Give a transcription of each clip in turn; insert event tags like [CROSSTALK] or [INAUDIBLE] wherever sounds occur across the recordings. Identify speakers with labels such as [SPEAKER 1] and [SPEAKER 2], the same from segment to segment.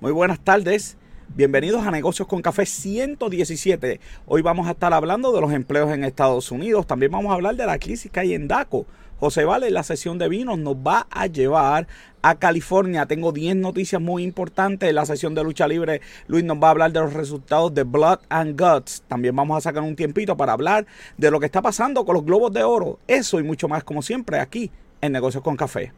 [SPEAKER 1] Muy buenas tardes. Bienvenidos a Negocios con Café 117. Hoy vamos a estar hablando de los empleos en Estados Unidos. También vamos a hablar de la crisis que hay en DACO. José Vale, la sesión de vinos nos va a llevar a California. Tengo 10 noticias muy importantes. La sesión de lucha libre, Luis nos va a hablar de los resultados de Blood and Guts. También vamos a sacar un tiempito para hablar de lo que está pasando con los globos de oro. Eso y mucho más, como siempre, aquí en Negocios con Café.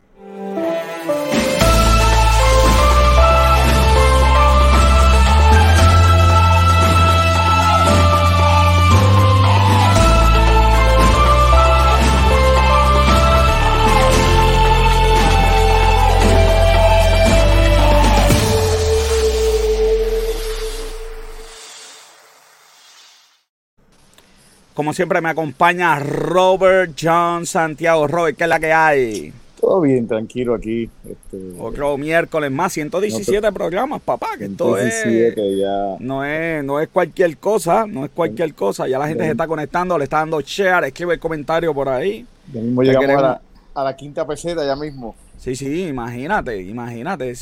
[SPEAKER 1] Como siempre me acompaña Robert John Santiago. Robert, ¿qué es la que hay?
[SPEAKER 2] Todo bien, tranquilo aquí. Este,
[SPEAKER 1] Otro miércoles más, 117 programas, papá, que esto es,
[SPEAKER 2] ya.
[SPEAKER 1] no es no es cualquier cosa, no es cualquier cosa. Ya la gente se está conectando, le está dando share, escribe el comentario por ahí.
[SPEAKER 2] Ya mismo llegamos a la, a la, quinta peseta, ya mismo.
[SPEAKER 1] Sí, sí, imagínate, imagínate.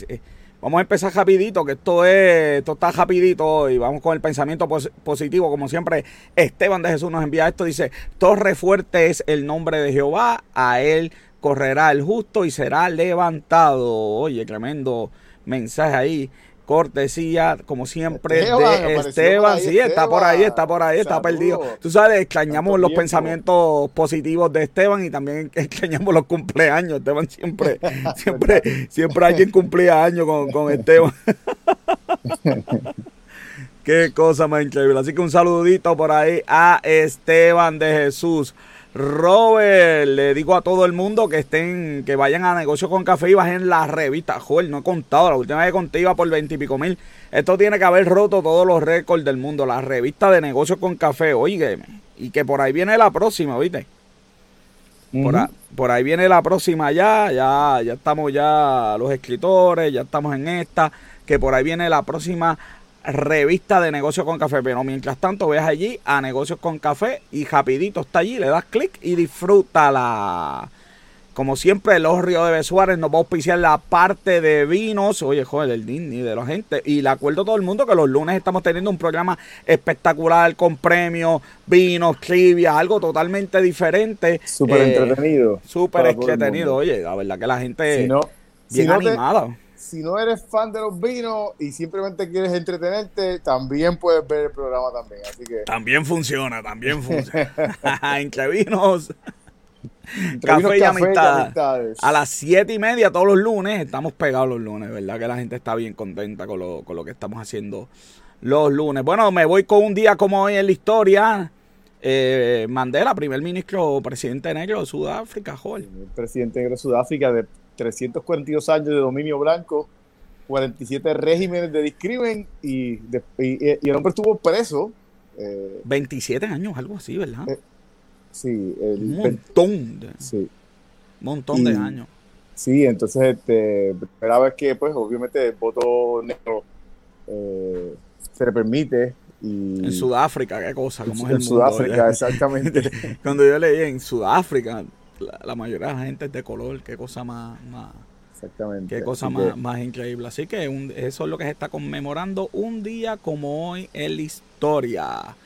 [SPEAKER 1] Vamos a empezar rapidito, que esto es, esto está rapidito y vamos con el pensamiento positivo. Como siempre, Esteban de Jesús nos envía esto. Dice, Torre fuerte es el nombre de Jehová, a él correrá el justo y será levantado. Oye, tremendo mensaje ahí cortesía, como siempre, de Esteban. sí, está por ahí, está por ahí, está perdido. Tú sabes, extrañamos los pensamientos positivos de Esteban y también [LAUGHS] extrañamos los cumpleaños. Esteban siempre, [LAUGHS] siempre, siempre alguien cumplía años con, con Esteban. [LAUGHS] Qué cosa más increíble. Así que un saludito por ahí a Esteban de Jesús. Robert, le digo a todo el mundo que estén, que vayan a negocio con café y bajen la revista. Joder, no he contado, la última vez que conté iba por veintipico mil. Esto tiene que haber roto todos los récords del mundo. La revista de negocio con café, oígame. Y que por ahí viene la próxima, ¿viste? por, ahí, viene la próxima ya, ya, ya estamos ya los escritores, ya estamos en esta, que por ahí viene la próxima revista de negocios con café. Pero mientras tanto, veas allí a negocios con café y rapidito está allí, le das clic y disfrútala. Como siempre, los Ríos de Besuárez nos va a auspiciar la parte de vinos. Oye, joder, el Disney de la gente. Y le acuerdo a todo el mundo que los lunes estamos teniendo un programa espectacular con premios, vinos, trivia, algo totalmente diferente.
[SPEAKER 2] Súper eh, entretenido.
[SPEAKER 1] Súper entretenido. Oye, la verdad que la gente bien animada
[SPEAKER 2] si no eres fan de los vinos y simplemente quieres entretenerte, también puedes ver el programa también. Así que...
[SPEAKER 1] También funciona, también funciona. [LAUGHS] [LAUGHS] Entre vinos. café, y, amistades. A las siete y media todos los lunes, estamos pegados los lunes, ¿verdad? Que la gente está bien contenta con lo, con lo que estamos haciendo los lunes. Bueno, me voy con un día como hoy en la historia. Eh, Mandela, primer ministro, presidente negro de Sudáfrica, joder.
[SPEAKER 2] presidente negro de Sudáfrica de 342 años de dominio blanco, 47 regímenes de discrimen y, y, el hombre estuvo preso.
[SPEAKER 1] 27 eh, años, algo así, ¿verdad? Eh,
[SPEAKER 2] sí.
[SPEAKER 1] El, un montón. De, sí. montón de años.
[SPEAKER 2] Sí, entonces, este, primera vez que, pues, obviamente, el voto negro eh, se le permite. Y,
[SPEAKER 1] en Sudáfrica, qué cosa, como
[SPEAKER 2] en
[SPEAKER 1] es
[SPEAKER 2] Sudáfrica, [LAUGHS] exactamente.
[SPEAKER 1] Cuando yo leí en Sudáfrica, la, mayoría de la gente es de color, qué cosa más, más
[SPEAKER 2] Exactamente.
[SPEAKER 1] Qué cosa más, más, increíble. Así que eso es lo que se está conmemorando un día como hoy en la historia.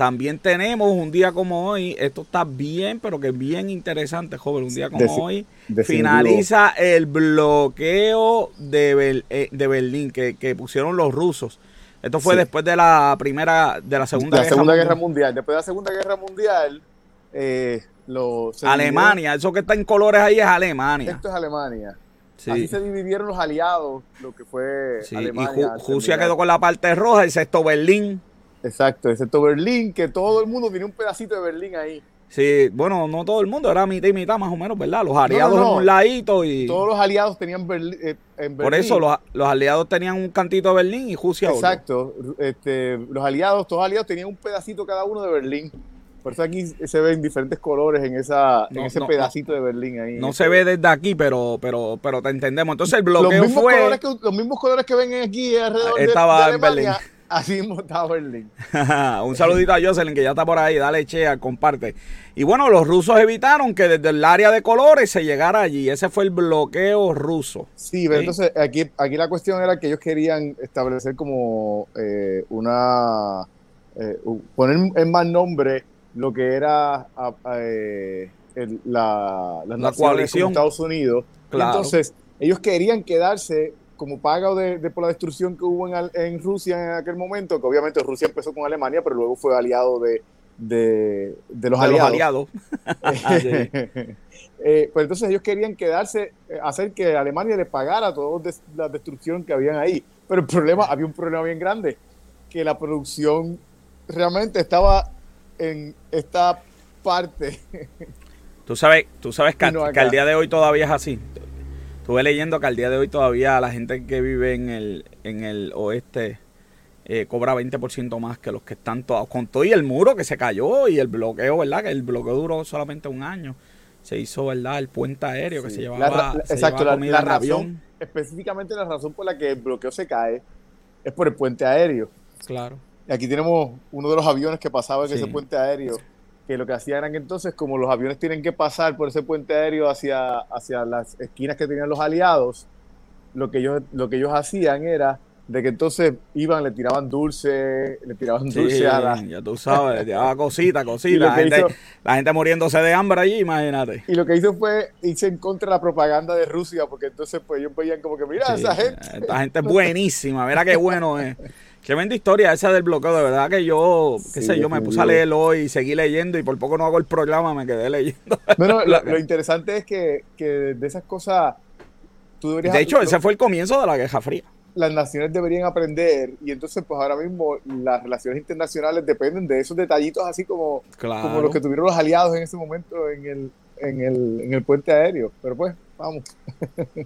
[SPEAKER 1] También tenemos un día como hoy, esto está bien, pero que es bien interesante, joven. Un día como hoy finaliza el bloqueo de, eh, de Berlín que, pusieron los rusos. Esto fue después de la primera, de la segunda,
[SPEAKER 2] la segunda guerra, mundial. Después de la segunda guerra mundial, eh,
[SPEAKER 1] Alemania, eso que está en colores ahí es Alemania.
[SPEAKER 2] Esto es Alemania. Así se dividieron los aliados, lo que fue Alemania.
[SPEAKER 1] Y Rusia quedó con la parte roja, el sexto Berlín.
[SPEAKER 2] Exacto, excepto Berlín, que todo el mundo tiene un pedacito de Berlín ahí.
[SPEAKER 1] Sí, bueno, no todo el mundo, era mitad y mitad más o menos, ¿verdad? Los aliados en un ladito y...
[SPEAKER 2] Todos los aliados tenían Berlín, eh, en Berlín.
[SPEAKER 1] Por eso los, aliados tenían un cantito de Berlín y Rusia
[SPEAKER 2] Exacto, Este, los aliados, todos los aliados tenían un pedacito cada uno de Berlín. Por eso aquí se ven diferentes colores en, esa, en ese pedacito de Berlín ahí.
[SPEAKER 1] No se ve desde aquí, pero, pero, pero te entendemos. Entonces el bloqueo
[SPEAKER 2] los
[SPEAKER 1] fue...
[SPEAKER 2] Colores que, los mismos colores que ven aquí alrededor
[SPEAKER 1] estaba
[SPEAKER 2] de,
[SPEAKER 1] en Berlín.
[SPEAKER 2] Así mismo estaba Berlín. [LAUGHS]
[SPEAKER 1] Un saludito a Jocelyn que ya está por ahí, dale chea, comparte. Y bueno, los rusos evitaron que desde el área de colores se llegara allí. Ese fue el bloqueo ruso.
[SPEAKER 2] Sí, pero entonces aquí, aquí la cuestión era que ellos querían establecer como eh, una... Eh, poner en más nombre lo que era eh, la, la, coalición de Estados Unidos. Entonces, ellos querían quedarse como pago de, por la destrucción que hubo en, Rusia en aquel momento, que obviamente Rusia empezó con Alemania, pero luego fue aliado de, de, los aliados. [LAUGHS] Eh, pues entonces ellos querían quedarse, eh, hacer que Alemania le pagara toda la destrucción que habían ahí. Pero el problema, había un problema bien grande, que la producción realmente estaba en esta parte.
[SPEAKER 1] Tú sabes, tú sabes que, que al día de hoy todavía es así. Estuve leyendo que al día de hoy todavía la gente que vive en el, en el oeste eh, cobra 20% más que los que están todos. Con todo y el muro que se cayó y el bloqueo, ¿verdad? Que el bloqueo duró solamente un año. Se hizo, ¿verdad? El puente aéreo que se llevaba,
[SPEAKER 2] exacto, la, razón, Específicamente la razón por la que el bloqueo se cae es por el puente aéreo.
[SPEAKER 1] Claro.
[SPEAKER 2] Aquí tenemos uno de los aviones que pasaba en ese puente aéreo que lo que hacían eran que entonces, como los aviones tienen que pasar por ese puente aéreo hacia, hacia las esquinas que tenían los aliados, lo que ellos, lo que ellos hacían era de que entonces iban, le tiraban dulce, le tiraban dulce a la...
[SPEAKER 1] Ya tú sabes, le tiraban cosita, [LAUGHS] cosita. La gente, la gente, muriéndose de hambre allí, imagínate.
[SPEAKER 2] Y lo que hizo fue irse en contra de la propaganda de Rusia, porque entonces pues ellos veían como que, mira, esa gente...
[SPEAKER 1] Esta gente es buenísima, mira qué bueno es. [LAUGHS] Qué vende historia esa del bloqueo, de verdad que yo, qué sé yo, me puse a leerlo hoy y seguí leyendo y por poco no hago el programa, me quedé leyendo. [LAUGHS]
[SPEAKER 2] No, lo, interesante es que, de esas cosas
[SPEAKER 1] tú deberías... De hecho, ese fue el comienzo de la Guerra Fría.
[SPEAKER 2] Las naciones deberían aprender y entonces pues ahora mismo las relaciones internacionales dependen de esos detallitos así como, como los que tuvieron los aliados en ese momento en el, en el, en el puente aéreo. Pero pues, vamos.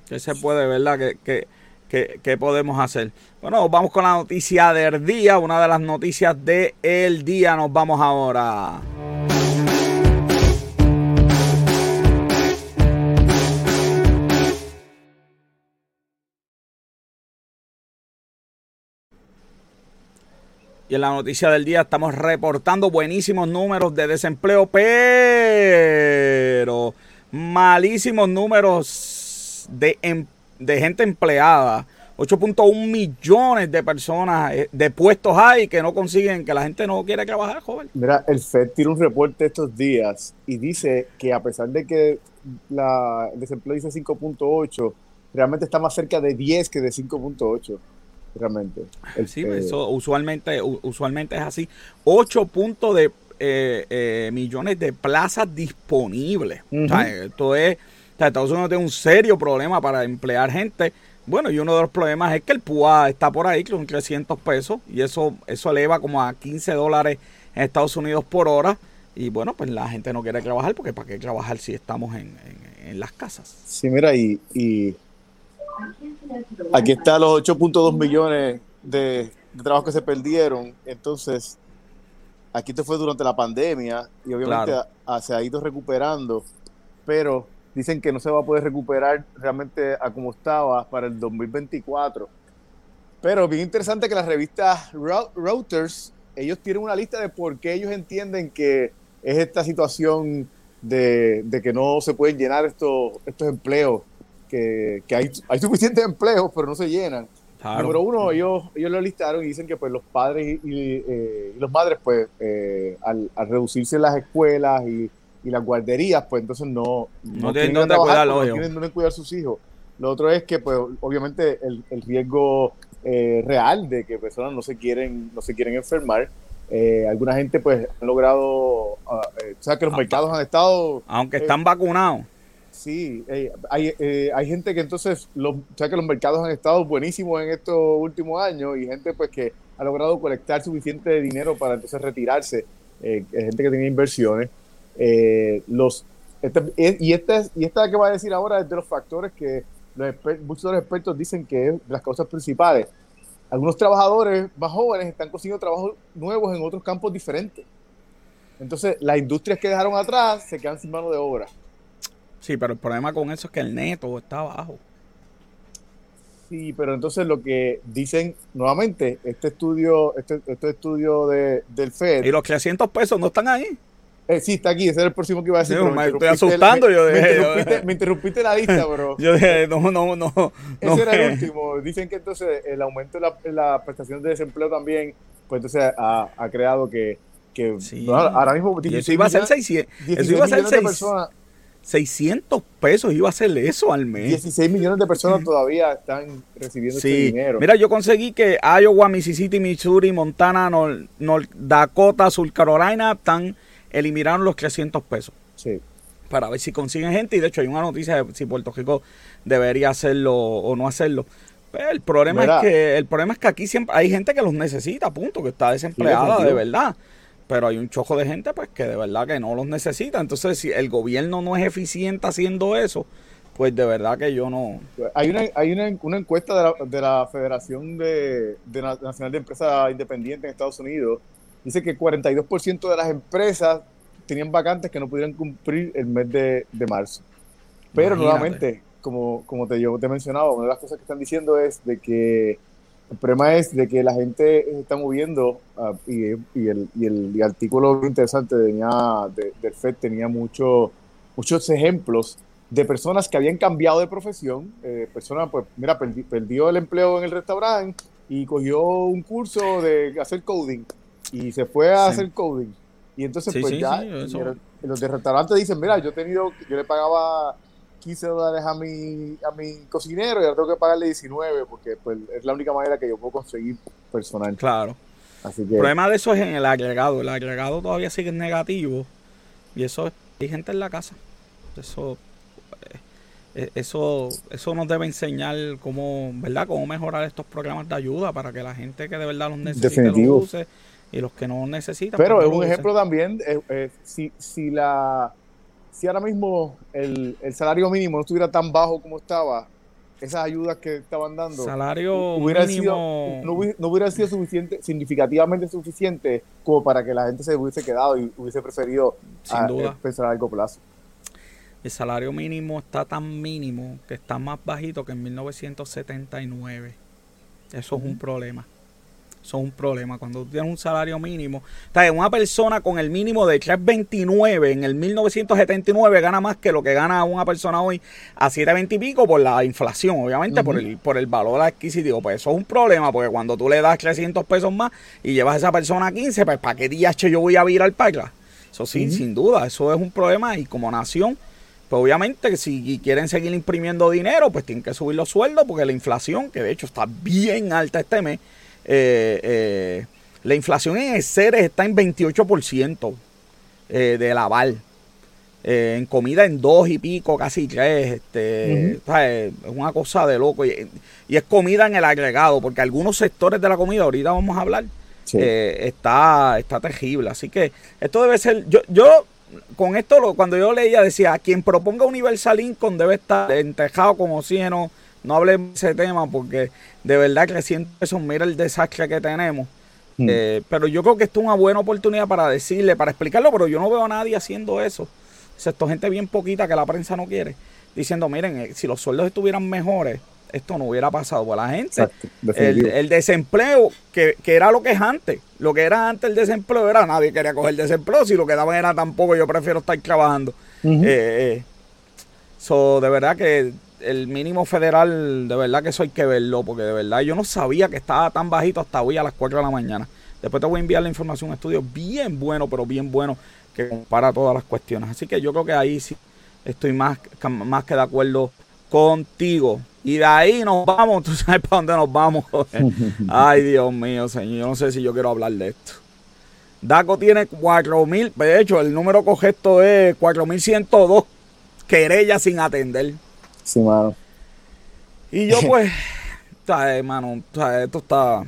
[SPEAKER 1] Que se puede, ¿verdad? Que, que ¿Qué, podemos hacer? Bueno, vamos con la noticia del día, una de las noticias del día. Nos vamos ahora. Y en la noticia del día estamos reportando buenísimos números de desempleo, pero malísimos números de empleo de gente empleada. 8.1 millones de personas eh, de puestos hay que no consiguen, que la gente no quiere trabajar, joven.
[SPEAKER 2] Mira, el FED tiene un reporte estos días y dice que a pesar de que la, el desempleo dice 5.8, realmente está más cerca de 10 que de 5.8 realmente.
[SPEAKER 1] sí, eso usualmente, usualmente es así. 8 puntos de eh, eh, millones de plazas disponibles. esto es Estados Unidos tiene un serio problema para emplear gente. Bueno, y uno de los problemas es que el PUA está por ahí con 300 pesos y eso, eso eleva como a 15 dólares en Estados Unidos por hora. Y bueno, pues la gente no quiere trabajar porque ¿para qué trabajar si estamos en, las casas?
[SPEAKER 2] Sí, mira, y, y aquí están los 8.2 millones de, trabajos que se perdieron. Entonces, aquí esto fue durante la pandemia y obviamente se ha ido recuperando, pero dicen que no se va a poder recuperar realmente a como estaba para el 2024. Pero bien interesante que la revista Reuters, ellos tienen una lista de por qué ellos entienden que es esta situación de, que no se pueden llenar estos, estos empleos, que, hay, hay suficientes empleos, pero no se llenan. Número uno, ellos, ellos lo listaron y dicen que pues los padres y, eh, los madres, pues al, al, reducirse las escuelas y y las guarderías, pues entonces no,
[SPEAKER 1] no, tienen dónde cuidar no
[SPEAKER 2] tienen dónde cuidar sus hijos. Lo otro es que, pues, obviamente, el, el riesgo eh, real de que personas no se quieren, no se quieren enfermar. Eh, alguna gente, pues, ha logrado, uh, o sea, que los ah, mercados han estado...
[SPEAKER 1] Aunque están vacunados.
[SPEAKER 2] Sí, hay, hay gente que entonces, o sea, que los mercados han estado buenísimos en estos últimos años y gente, pues, que ha logrado colectar suficiente dinero para entonces retirarse. gente que tiene inversiones. Eh, los, este, eh, y, esta, y esta que va a decir ahora es de los factores que los muchos de los expertos dicen que es las causas principales. Algunos trabajadores más jóvenes están consiguiendo trabajos nuevos en otros campos diferentes. Entonces, las industrias que dejaron atrás se quedan sin mano de obra.
[SPEAKER 1] Sí, pero el problema con eso es que el neto está bajo.
[SPEAKER 2] Sí, pero entonces lo que dicen nuevamente, este estudio, este, este estudio de, del FED.
[SPEAKER 1] Y los 300 pesos no están ahí.
[SPEAKER 2] Eh, sí, está aquí, ese era el próximo que iba a decir.
[SPEAKER 1] me estoy asustando.
[SPEAKER 2] me,
[SPEAKER 1] yo
[SPEAKER 2] me, interrumpiste, [LAUGHS] me, interrumpiste, la lista, bro.
[SPEAKER 1] yo dije, no, no, no.
[SPEAKER 2] Ese era el último. Dicen que entonces el aumento de la, la prestación de desempleo también, pues entonces ha, ha creado que, que
[SPEAKER 1] Sí.
[SPEAKER 2] no, ahora mismo
[SPEAKER 1] eso iba a ser 600. Eso iba a ser
[SPEAKER 2] millones de
[SPEAKER 1] 600.
[SPEAKER 2] personas,
[SPEAKER 1] 600 pesos iba a ser eso al mes.
[SPEAKER 2] 16 millones de personas todavía están recibiendo este
[SPEAKER 1] Sí,
[SPEAKER 2] dinero.
[SPEAKER 1] mira, yo conseguí que Iowa, Mississippi, Missouri, Montana, North, North Dakota, Sur Carolina están eliminaron los 300 pesos
[SPEAKER 2] Sí.
[SPEAKER 1] para ver si consiguen gente y de hecho hay una noticia de si Puerto Rico debería hacerlo o no hacerlo. Pero el problema
[SPEAKER 2] Mira.
[SPEAKER 1] es que el problema es que aquí siempre hay gente que los necesita, punto, que está desempleada de verdad. Pero hay un chojo de gente pues que de verdad que no los necesita. Entonces, si el gobierno no es eficiente haciendo eso, pues de verdad que yo no
[SPEAKER 2] Hay una, hay una, una encuesta de la, de la Federación de, de Na- Nacional de Empresas Independientes en Estados Unidos. Dice que 42% de las empresas tenían vacantes que no pudieran cumplir el mes de, de marzo. Pero
[SPEAKER 1] Imagínate.
[SPEAKER 2] nuevamente, como, como te, yo te mencionaba, una de las cosas que están diciendo es de que el problema es de que la gente se está moviendo ah, y, y el, y el y el artículo interesante tenía, de- del FED tenía mucho, muchos ejemplos de personas que habían cambiado de profesión. Eh, personas, pues, mira, perdi- perdió el empleo en el restaurante y cogió un curso de hacer coding y se fue a
[SPEAKER 1] Sí.
[SPEAKER 2] hacer coding. Y entonces,
[SPEAKER 1] Sí,
[SPEAKER 2] pues
[SPEAKER 1] sí,
[SPEAKER 2] ya, los de restaurantes dicen, mira, yo he tenido, yo le pagaba 15 dólares a mi, a mi cocinero y ahora tengo que pagarle 19 porque pues, es la única manera que yo puedo conseguir personal.
[SPEAKER 1] claro.
[SPEAKER 2] Así
[SPEAKER 1] El problema de eso es en el agregado. El agregado todavía sigue negativo. Y eso es, hay gente en la casa. Eso, eh, eso, eso nos debe enseñar cómo, ¿verdad? Cómo mejorar estos programas de ayuda para que la gente que de verdad los necesite
[SPEAKER 2] Definitivo.
[SPEAKER 1] los use y los que no necesitan.
[SPEAKER 2] pero
[SPEAKER 1] pues,
[SPEAKER 2] es un ejemplo también, eh, eh, si, si, la, si ahora mismo el, el salario mínimo no estuviera tan bajo como estaba, esas ayudas que estaban dando,
[SPEAKER 1] Salario
[SPEAKER 2] hubiera
[SPEAKER 1] mínimo.
[SPEAKER 2] sido, no, hubi- no hubiera sido suficiente, significativamente suficiente como para que la gente se hubiese quedado y hubiese preferido
[SPEAKER 1] Sin
[SPEAKER 2] a-
[SPEAKER 1] duda.
[SPEAKER 2] eh, pensar a largo plazo.
[SPEAKER 1] El salario mínimo está tan mínimo que está más bajito que en 1979. Eso es un problema. Eso es un problema. Cuando tú tienes un salario mínimo, o sea, una persona con el mínimo de 3.29 en el 1979 gana más que lo que gana una persona hoy a 7.20 y pico por la inflación, obviamente por, el, por el valor adquisitivo. Pues eso es un problema, porque cuando tú le das 300 pesos más y llevas a esa persona a 15, pues ¿para qué DH yo voy a virar para Eso sí, sin duda, eso es un problema y como nación pues obviamente que si quieren seguir imprimiendo dinero, pues tienen que subir los sueldos porque la inflación, que de hecho está bien alta este mes, eh, eh, la inflación en Ceres está en 28% eh, del aval. Eh, en comida en dos y pico, casi tres. Este. Es una cosa de loco. Y, y es comida en el agregado, porque algunos sectores de la comida, ahorita vamos a hablar,
[SPEAKER 2] Sí.
[SPEAKER 1] está, está terrible. Así que esto debe ser. Yo, yo con esto, lo, cuando yo leía, decía: quien proponga Universal Income debe estar entejado con oxígeno. No hablemos de ese tema porque de verdad que 100 pesos, mira el desastre que tenemos.
[SPEAKER 2] Mm.
[SPEAKER 1] Eh, pero yo creo que esto es una buena oportunidad para decirle, para explicarlo, pero yo no veo a nadie haciendo eso. Excepto gente bien poquita que la prensa no quiere. Diciendo, miren, eh, si los sueldos estuvieran mejores, esto no hubiera pasado. Pues la gente,
[SPEAKER 2] Exacto,
[SPEAKER 1] el, desempleo, que, que era lo que es antes. Lo que era antes el desempleo era nadie quería coger desempleo. Si lo que daban era tampoco, yo prefiero estar trabajando. Eh, eh, so, de verdad que el mínimo federal, de verdad que eso hay que verlo, porque de verdad yo no sabía que estaba tan bajito hasta hoy a las 4 de la mañana. Después te voy a enviar la información, un estudio bien bueno, pero bien bueno, que compara todas las cuestiones. Así que yo creo que ahí sí estoy más, más que de acuerdo contigo. Y de ahí nos vamos, [LAUGHS] tú sabes para dónde nos vamos. [LAUGHS] Ay, Dios mío, señor, yo no sé si yo quiero hablar de esto. Daco tiene 4.000, de hecho, el número correcto es 4.102 querellas sin atender.
[SPEAKER 2] Sí, mano.
[SPEAKER 1] Y yo, [LAUGHS] pues, sabes, hermano, sabes, esto está.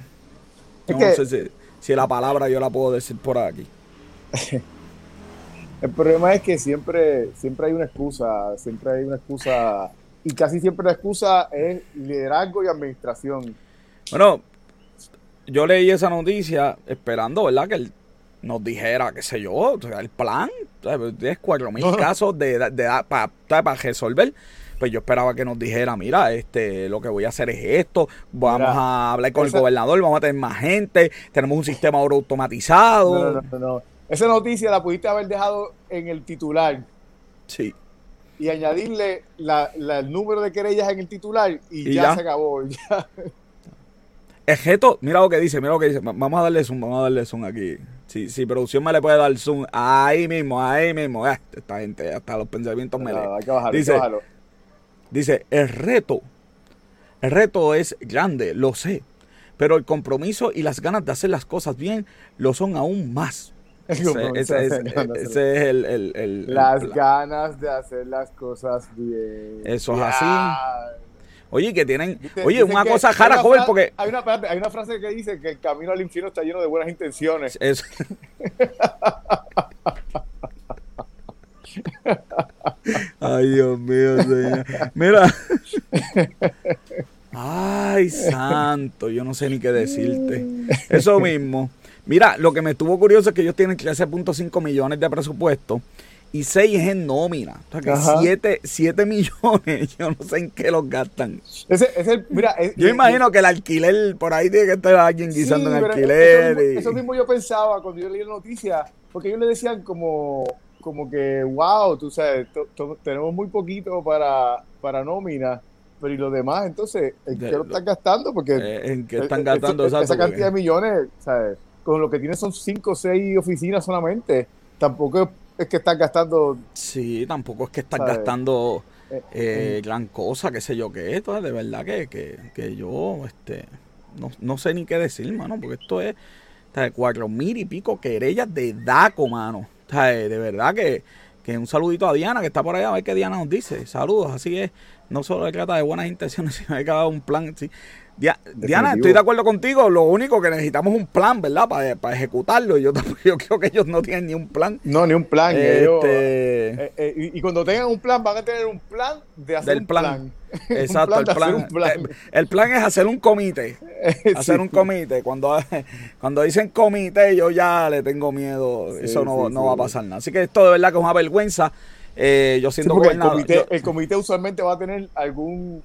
[SPEAKER 2] Es
[SPEAKER 1] no sé si, si la palabra yo la puedo decir por aquí. [LAUGHS]
[SPEAKER 2] El problema es que siempre, siempre hay una excusa, siempre hay una excusa, y casi siempre la excusa es liderazgo y administración.
[SPEAKER 1] Bueno, yo leí esa noticia esperando, ¿verdad? Que él nos dijera, qué sé yo, el plan. Tienes 4.000
[SPEAKER 2] No, no.
[SPEAKER 1] casos de, de, para resolver. Pues yo esperaba que nos dijera, mira, este, lo que voy a hacer es esto, vamos a hablar con el gobernador, vamos a tener más gente, tenemos un sistema ahora automatizado.
[SPEAKER 2] No, no, no, Esa noticia la pudiste haber dejado en el titular.
[SPEAKER 1] Sí.
[SPEAKER 2] Y añadirle el número de querellas en el titular y, ya, se acabó. [LAUGHS]
[SPEAKER 1] El gesto, mira lo que dice, mira lo que dice. Vamos a darle zoom, vamos a darle zoom aquí. Si, si producción me le puede dar zoom, ahí mismo, ahí mismo. Eh, esta gente, hasta los pensamientos me leen. Dice, dice, el reto, el reto es grande, lo sé. Pero el compromiso y las ganas de hacer las cosas bien lo son aún más. [LAUGHS] Ese, es el, el,
[SPEAKER 2] Las ganas de hacer las cosas bien.
[SPEAKER 1] Eso es así. Oye, que tienen. oye, una cosa jara, joven, porque.
[SPEAKER 2] Hay una, hay una frase que dice que el camino al infierno está lleno de buenas intenciones.
[SPEAKER 1] Eso. [LAUGHS] [LAUGHS] Ay, Dios mío, señor. Mira. Ay, santo, yo no sé ni qué decirte. Eso mismo. Mira, lo que me estuvo curioso es que ellos tienen 13.5 millones de presupuesto y 6 es en nómina. O sea que 7, [LAUGHS] millones, yo no sé en qué los gastan.
[SPEAKER 2] Ese, mira,
[SPEAKER 1] yo imagino que el alquiler, por ahí tiene que estar alguien guisando en alquiler.
[SPEAKER 2] Eso, mismo yo pensaba cuando yo leí la noticia, porque ellos le decían como, como que, wow, tú sabes, tenemos muy poquito para, para nómina. Pero y los demás, entonces, ¿en qué lo están gastando? Porque
[SPEAKER 1] eh, ¿En qué están gastando?
[SPEAKER 2] esa cantidad de millones, ¿sabes? Con lo que tiene son 5 o 6 oficinas solamente. Tampoco es que estás gastando.
[SPEAKER 1] Sí, tampoco es que estás gastando eh, eh, gran cosa, qué sé yo qué. Esto, de verdad que, que, yo este, no, sé ni qué decir, mano, porque esto es de cuatro mil y pico querellas de DACO, mano. De verdad que, que un saludito a Diana que está por allá, a ver qué Diana nos dice. Saludos, así es. No solo se trata de buenas intenciones, [LAUGHS] sino que dar un plan. ¿sí? Diana, estoy de acuerdo contigo. Lo único que necesitamos es un plan, ¿verdad? Para, ejecutarlo. Yo, [LAUGHS] yo creo que ellos no tienen ni un plan.
[SPEAKER 2] No, ni un plan. Este, eh, eh, y, cuando tengan un plan, van a tener un plan de hacer un plan. [LAUGHS]
[SPEAKER 1] Exacto, [LAUGHS] el plan. Eh, el plan es hacer un comité. Hacer un comité. Cuando, cuando dicen comité, yo ya le tengo miedo. Eso no, no va a pasar nada. Así que esto de verdad que es una vergüenza. yo siento
[SPEAKER 2] gobernador. El comité, el comité usualmente va a tener algún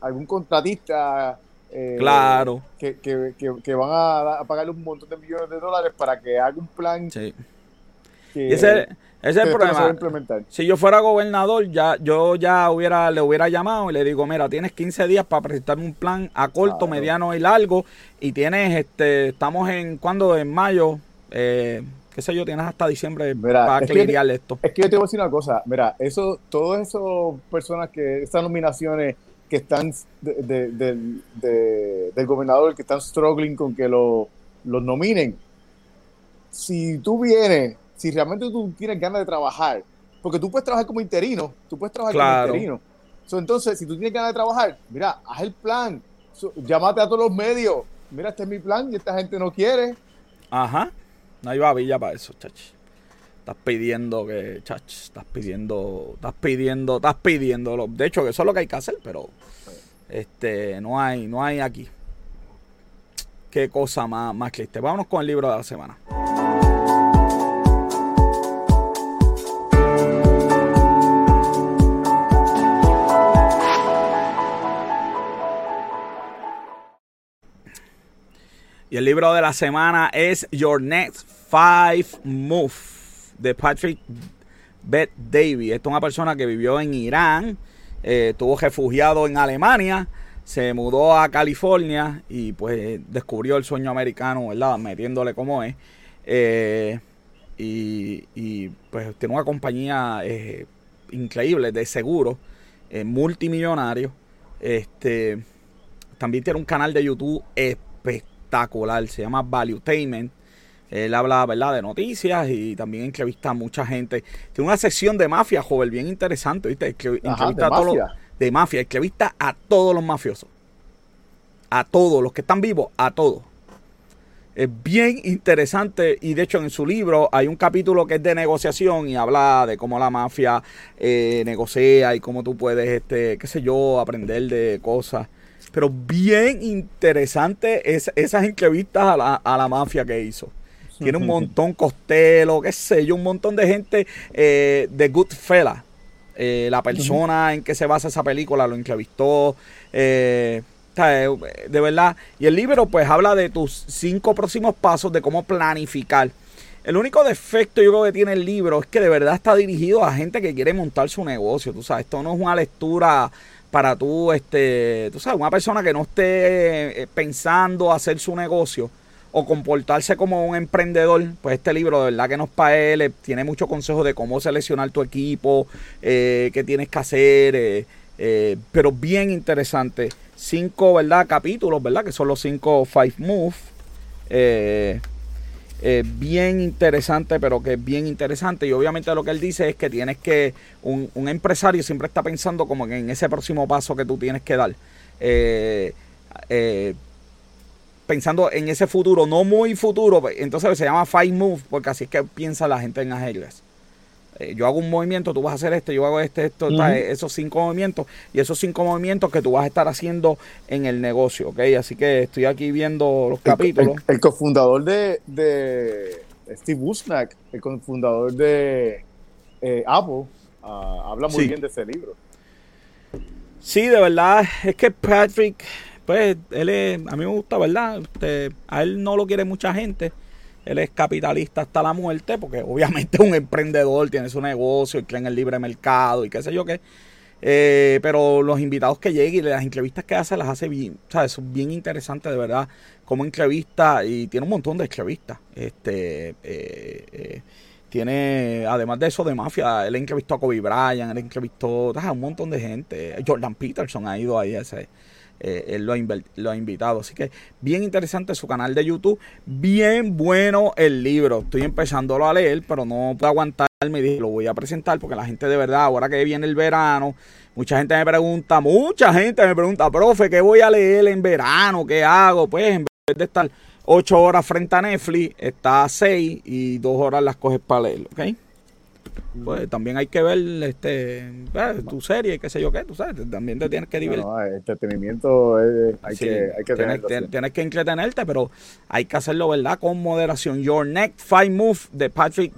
[SPEAKER 2] algún contratista
[SPEAKER 1] eh, claro.
[SPEAKER 2] Que, que, que, van a, pagarle un montón de millones de dólares para que haga un plan.
[SPEAKER 1] Sí. ese, es el problema. Si yo fuera gobernador, ya yo ya hubiera le hubiera llamado y le digo, mira, tienes 15 días para presentar un plan a corto, mediano y largo y tienes, este, estamos en, ¿cuándo? En mayo, eh, qué sé yo, tienes hasta diciembre para cliriar esto.
[SPEAKER 2] Es que yo te voy a decir una cosa, mira, eso, todas esas personas que, estas nominaciones que están del gobernador, que están struggling con que lo, los nominen. Si tú vienes, si realmente tú tienes ganas de trabajar, porque tú puedes trabajar como interino, tú puedes trabajar como interino. entonces, si tú tienes ganas de trabajar, mira, haz el plan, llámate a todos los medios, mira, este es mi plan y esta gente no quiere.
[SPEAKER 1] Ajá, no hay babilla para eso, chachi. Estás pidiendo que, chach, estás pidiendo, estás pidiendo, estás pidiendo. De hecho, que eso es lo que hay que hacer, pero este, no hay, no hay aquí. Qué cosa más, más triste. Vámonos con el libro de la semana. Y el libro de la semana es Your Next Five Move de Patrick Beth Davy. Esta es una persona que vivió en Irán, eh, estuvo refugiado en Alemania, se mudó a California y pues descubrió el sueño americano, ¿verdad? Metiéndole como es. Eh, y, pues tiene una compañía eh, increíble de seguros, multimillonario. Este, también tiene un canal de YouTube espectacular, se llama Valuetainment. Él habla, ¿verdad?, de noticias y también entrevista a mucha gente. Tiene una sección de mafia, joven, bien interesante, ¿viste? entrevista de a todos mafia. de mafia, entrevista a todos los mafiosos. A todos, los que están vivos, a todos. Es bien interesante y de hecho en su libro hay un capítulo que es de negociación y habla de cómo la mafia eh, negocia y cómo tú puedes, este, qué sé yo, aprender de cosas. Pero bien interesante es, esas entrevistas a la, a la mafia que hizo. Tiene un montón Costello, qué sé yo, un montón de gente eh, de Goodfellas. eh, la persona en que se basa esa película lo entrevistó. Eh, de verdad. Y el libro pues habla de tus cinco próximos pasos de cómo planificar. El único defecto yo creo que tiene el libro es que de verdad está dirigido a gente que quiere montar su negocio. Tú sabes, esto no es una lectura para tú, este, tú sabes, una persona que no esté eh, pensando hacer su negocio o comportarse como un emprendedor, pues este libro de verdad que nos para él, tiene muchos consejos de cómo seleccionar tu equipo, eh, qué tienes que hacer, eh, pero bien interesante. Cinco, ¿verdad? Capítulos, ¿verdad? Que son los cinco Five Moves. Eh, bien interesante, pero que es bien interesante. Y obviamente lo que él dice es que tienes que, un, empresario siempre está pensando como en ese próximo paso que tú tienes que dar. Eh, eh, pensando en ese futuro, no muy futuro, entonces se llama Five Move, porque así es que piensa la gente en ajedrez. Eh, yo hago un movimiento, tú vas a hacer este, yo hago este, esto, esos cinco movimientos y esos cinco movimientos que tú vas a estar haciendo en el negocio, ¿ok? Así que estoy aquí viendo los capítulos.
[SPEAKER 2] El, cofundador de, de, Steve Wozniak, el cofundador de eh, Apple, ah, habla muy bien de ese libro.
[SPEAKER 1] Sí, de verdad, es que Patrick, pues, él es, a mí me gusta, ¿verdad? Este, a él no lo quiere mucha gente él es capitalista hasta la muerte, porque [LAUGHS] obviamente es un emprendedor, tiene su negocio, y cree en el libre mercado y qué sé yo qué. Eh, pero los invitados que lleguen y las entrevistas que hace las hace bien, ¿sabes? Es bien interesante de verdad como entrevista y tiene un montón de entrevistas. Este, eh, eh, tiene, además de eso de mafia, él entrevistó a Kobe Bryant, él entrevistó a un montón de gente. Jordan Peterson ha ido ahí a ese, eh, él lo ha, invitado. Así que bien interesante su canal de YouTube. Bien bueno el libro. Estoy empezándolo a leer, pero no puedo aguantarme y dije, lo voy a presentar porque la gente de verdad, ahora que viene el verano, mucha gente me pregunta, mucha gente me pregunta, profe, ¿qué voy a leer en verano? ¿Qué hago? Pues en vez de estar ocho horas frente a Netflix, está a seis y dos horas las coges para leer, ¿ok? Pues también hay que ver este pues, tu serie, qué sé yo qué, tú sabes, también te tienes que divertir.
[SPEAKER 2] No, entretenimiento hay, que, hay que
[SPEAKER 1] tienes, tienes, que entretenerte, pero hay que hacerlo, ¿verdad? Con moderación. Your Next Five Move de Patrick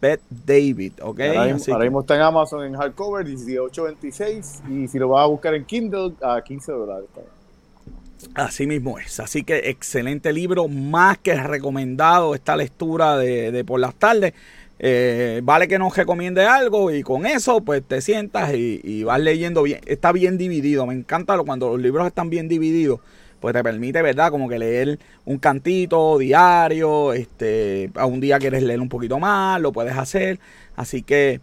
[SPEAKER 1] Beth David, ¿ok?
[SPEAKER 2] Ahora, mismo, está en Amazon en hardcover, 18.26 y si lo vas a buscar en Kindle, a 15 dólares.
[SPEAKER 1] Así mismo es. Así que excelente libro, más que recomendado esta lectura de, de por las tardes. Eh, vale que nos recomiende algo y con eso pues te sientas y, vas leyendo bien. Está bien dividido. Me encanta cuando los libros están bien divididos. Pues te permite, ¿verdad? Como que leer un cantito diario. Este, a un día quieres leer un poquito más, lo puedes hacer. Así que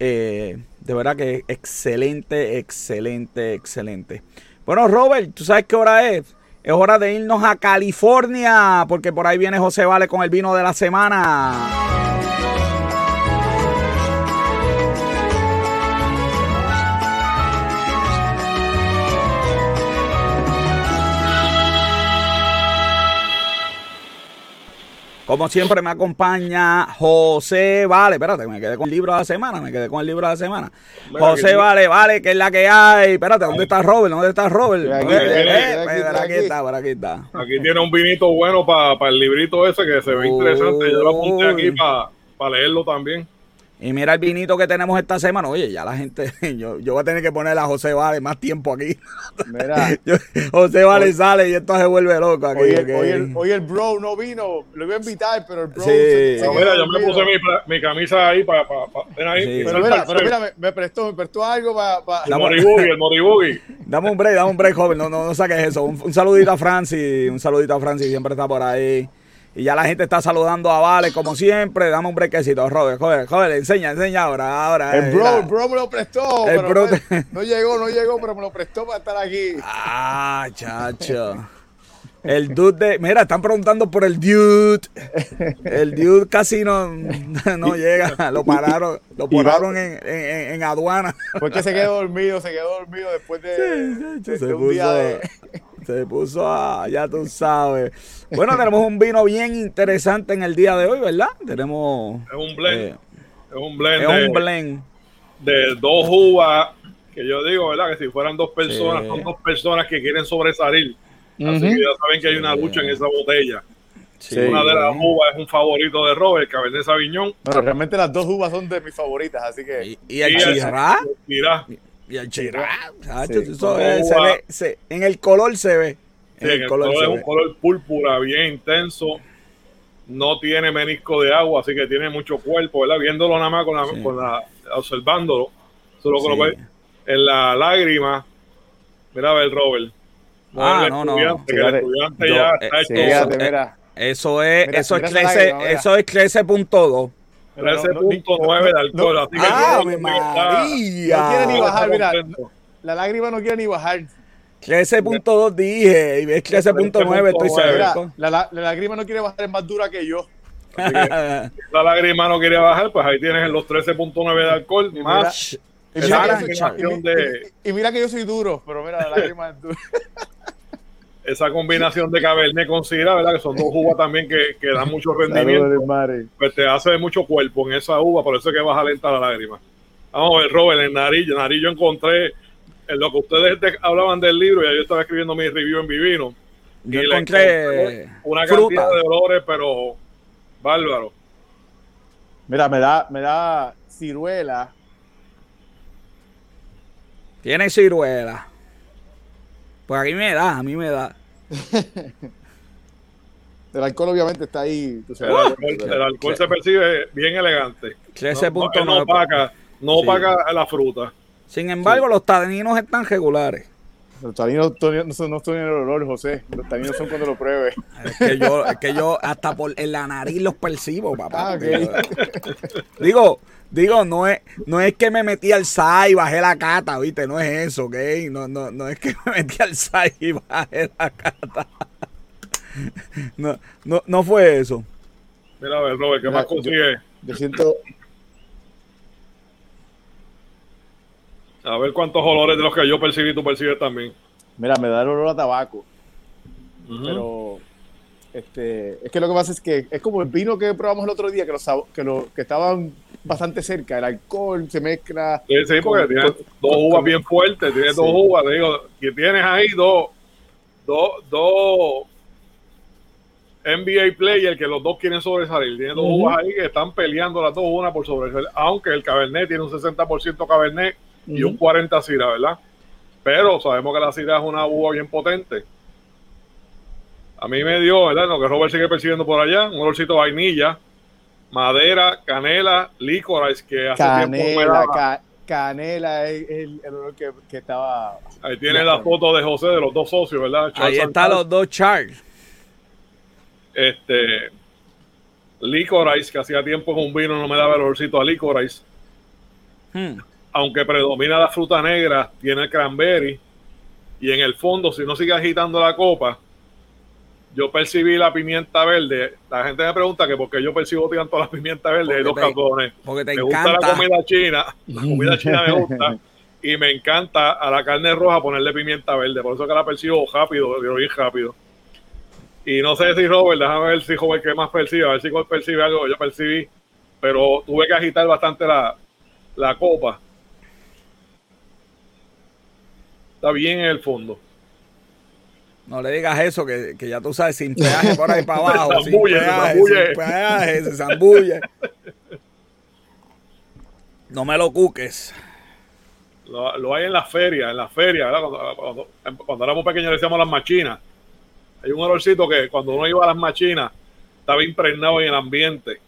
[SPEAKER 1] eh, de verdad que excelente, excelente, excelente. Bueno, Robert, ¿tú sabes qué hora es? Es hora de irnos a California, porque por ahí viene José Vale con el vino de la semana. Como siempre me acompaña José Vale. Espérate, me quedé con el libro de la semana, me quedé con el libro de la semana. José Vale, Vale, que es la que hay. Espérate, ¿dónde está Robert? ¿Dónde está Robert? Aquí,
[SPEAKER 3] está, por aquí está. Aquí tiene un vinito bueno para el librito ese que se ve interesante. Yo lo apunté aquí para leerlo también.
[SPEAKER 1] Y mira el vinito que tenemos esta semana. Oye, ya la gente, [LAUGHS] yo, yo voy a tener que poner a José Vale más tiempo aquí. Mira. [LAUGHS] José Vale sale y esto se vuelve loco aquí.
[SPEAKER 2] Hoy, el, bro no vino, lo iba a invitar, pero el bro. Sí.
[SPEAKER 3] mira, yo me puse mi, camisa ahí para.
[SPEAKER 2] ahí, Pero mira, pero mira me, prestó, me prestó algo para.
[SPEAKER 3] El moribugi, el moribugi. [LAUGHS]
[SPEAKER 1] Dame un break, dame un break, joven. No, no, no saques eso. Un, un saludito a Francis, un saludito a Francis, siempre está por ahí. Y ya la gente está saludando a Vale como siempre. Dame un brequecito, Robert. Joder, joder, enseña, enseña ahora, ahora.
[SPEAKER 2] El eh, bro, el bro me lo prestó. El bro no llegó, no llegó, pero me lo prestó para estar aquí.
[SPEAKER 1] Ah, chacho. El dude de. Mira, están preguntando por el dude. El dude casi no, [LAUGHS] no llega. Lo pararon, lo pararon en, en, en, aduana.
[SPEAKER 2] Porque se quedó dormido, se quedó dormido después de, sí, se un día de.
[SPEAKER 1] Se puso a. Ya tú sabes. Bueno, tenemos un vino bien interesante en el día de hoy, ¿verdad? Tenemos.
[SPEAKER 3] Es un blend. Eh, es un blend.
[SPEAKER 1] Es de, un blend.
[SPEAKER 3] De dos uvas. Que yo digo, ¿verdad? Que si fueran dos personas, son dos personas que quieren sobresalir. Así que ya saben que hay una lucha en esa botella. Una de las uvas es un favorito de Robert, Cabernet Sauvignon.
[SPEAKER 2] Pero realmente las dos uvas son de mis favoritas, así que...
[SPEAKER 1] ¿Y, el Chirá? Y el Chirá. en el color se ve.
[SPEAKER 3] En el, color, es un color púrpura bien intenso. No tiene menisco de agua, así que tiene mucho cuerpo, ¿verdad? Viéndolo nada más con la, con la observándolo. Solo que lo ve en la lágrima. Mira a ver, Robert.
[SPEAKER 1] ah, no, no. Eso es, eso es crece, eso es 13.2.
[SPEAKER 3] 13.9 de alcohol. así que
[SPEAKER 2] ah, María. No quiere ni bajar, mira. La lágrima no quiere ni bajar.
[SPEAKER 1] 13.2 dije, y ves 13.9, estoy seguro.
[SPEAKER 2] La, la, la, lágrima no quiere bajar, es más dura que yo. [LAUGHS]
[SPEAKER 3] la lágrima no quiere bajar, pues ahí tienes los 13.9 de alcohol, más
[SPEAKER 2] y mira, de... y, mira, que yo soy duro, pero mira, la lágrima es dura. [LAUGHS]
[SPEAKER 3] esa combinación de Cabernet con Syrah, ¿verdad? Que son dos uvas también que, que dan mucho rendimiento. Pues te hace mucho cuerpo en esa uva, por eso es que vas a alentar la lágrima. Vamos a ver, Robert, en Nariz, Nariz yo encontré en lo que ustedes hablaban del libro, y yo estaba escribiendo mi review en Vivino.
[SPEAKER 1] Yo y encontré
[SPEAKER 3] una cantidad de olores, pero bárbaro.
[SPEAKER 2] Mira, me da, me da ciruela.
[SPEAKER 1] Tiene ciruela. Pues a mí me da, a mí me da. [LAUGHS]
[SPEAKER 2] el alcohol obviamente está ahí.
[SPEAKER 3] el, alcohol, se percibe bien elegante.
[SPEAKER 1] 13.9.
[SPEAKER 3] No, opaca, no opaca la fruta.
[SPEAKER 1] Sin embargo, los taninos están regulares.
[SPEAKER 2] Los taninos no son, no el olor, José. Los taninos son cuando lo pruebes.
[SPEAKER 1] Es que yo, es que yo hasta por en la nariz los percibo, papá. Ah, digo, digo, no es, no es que me metí al SAI y bajé la cata, ¿viste? No es eso, ¿ok? No, no, no es que [LAUGHS] me metí al SAI y bajé la cata. No, no, no fue eso.
[SPEAKER 3] Mira, a ver, Robert, ¿qué más consigue?
[SPEAKER 2] Yo siento,
[SPEAKER 3] A ver cuántos olores de los que yo percibí tú percibes también.
[SPEAKER 2] Mira, me da el olor a tabaco. Pero este, es que lo que pasa es que es como el vino que probamos el otro día, que, los, que, lo, que estaban bastante cerca. El alcohol se mezcla.
[SPEAKER 3] Sí, sí, porque tienes dos uvas bien fuertes, tienes dos uvas, te digo, que tienes ahí dos, dos, dos NBA players que los dos quieren sobresalir. Tienes dos uvas ahí que están peleando las dos una por sobresalir, aunque el Cabernet tiene un 60% Cabernet y un 40 Sira, ¿verdad? Pero sabemos que la Sira es una uva bien potente. A mí me dio, ¿verdad? Lo que Robert sigue persiguiendo por allá, un olorcito de vainilla, madera, canela, licorice, que hace tiempo
[SPEAKER 2] me canela es el, olor que, estaba.
[SPEAKER 3] Ahí tiene la foto de José de los dos socios, ¿verdad?
[SPEAKER 1] Ahí están los dos Charles.
[SPEAKER 3] Este. Licorice, que hacía tiempo con un vino no me daba el olorcito a licorice. Hmm aunque predomina la fruta negra, tiene el cranberry. Y en el fondo, si no sigue agitando la copa, yo percibí la pimienta verde. La gente me pregunta que por qué yo percibo tanto la pimienta verde. Hay dos cartones.
[SPEAKER 1] Porque te
[SPEAKER 3] me
[SPEAKER 1] gusta
[SPEAKER 3] la comida china. La comida china me gusta. [LAUGHS] Y me encanta a la carne roja ponerle pimienta verde. Por eso que la percibo rápido, lo bien rápido. Y no sé si Robert, déjame ver si Robert qué más percibe, a ver si percibe algo yo percibí. Pero tuve que agitar bastante la, la copa está bien en el fondo.
[SPEAKER 1] No le digas eso, que, que ya tú sabes, sin peaje por ahí para [LAUGHS] abajo. sin, peaje, sin peaje, se zambulle. No me lo cuques.
[SPEAKER 3] Lo, lo, hay en la feria, en la feria, Cuando, cuando, éramos pequeños decíamos las machinas. Hay un olorcito que cuando uno iba a las machinas estaba impregnado en el ambiente.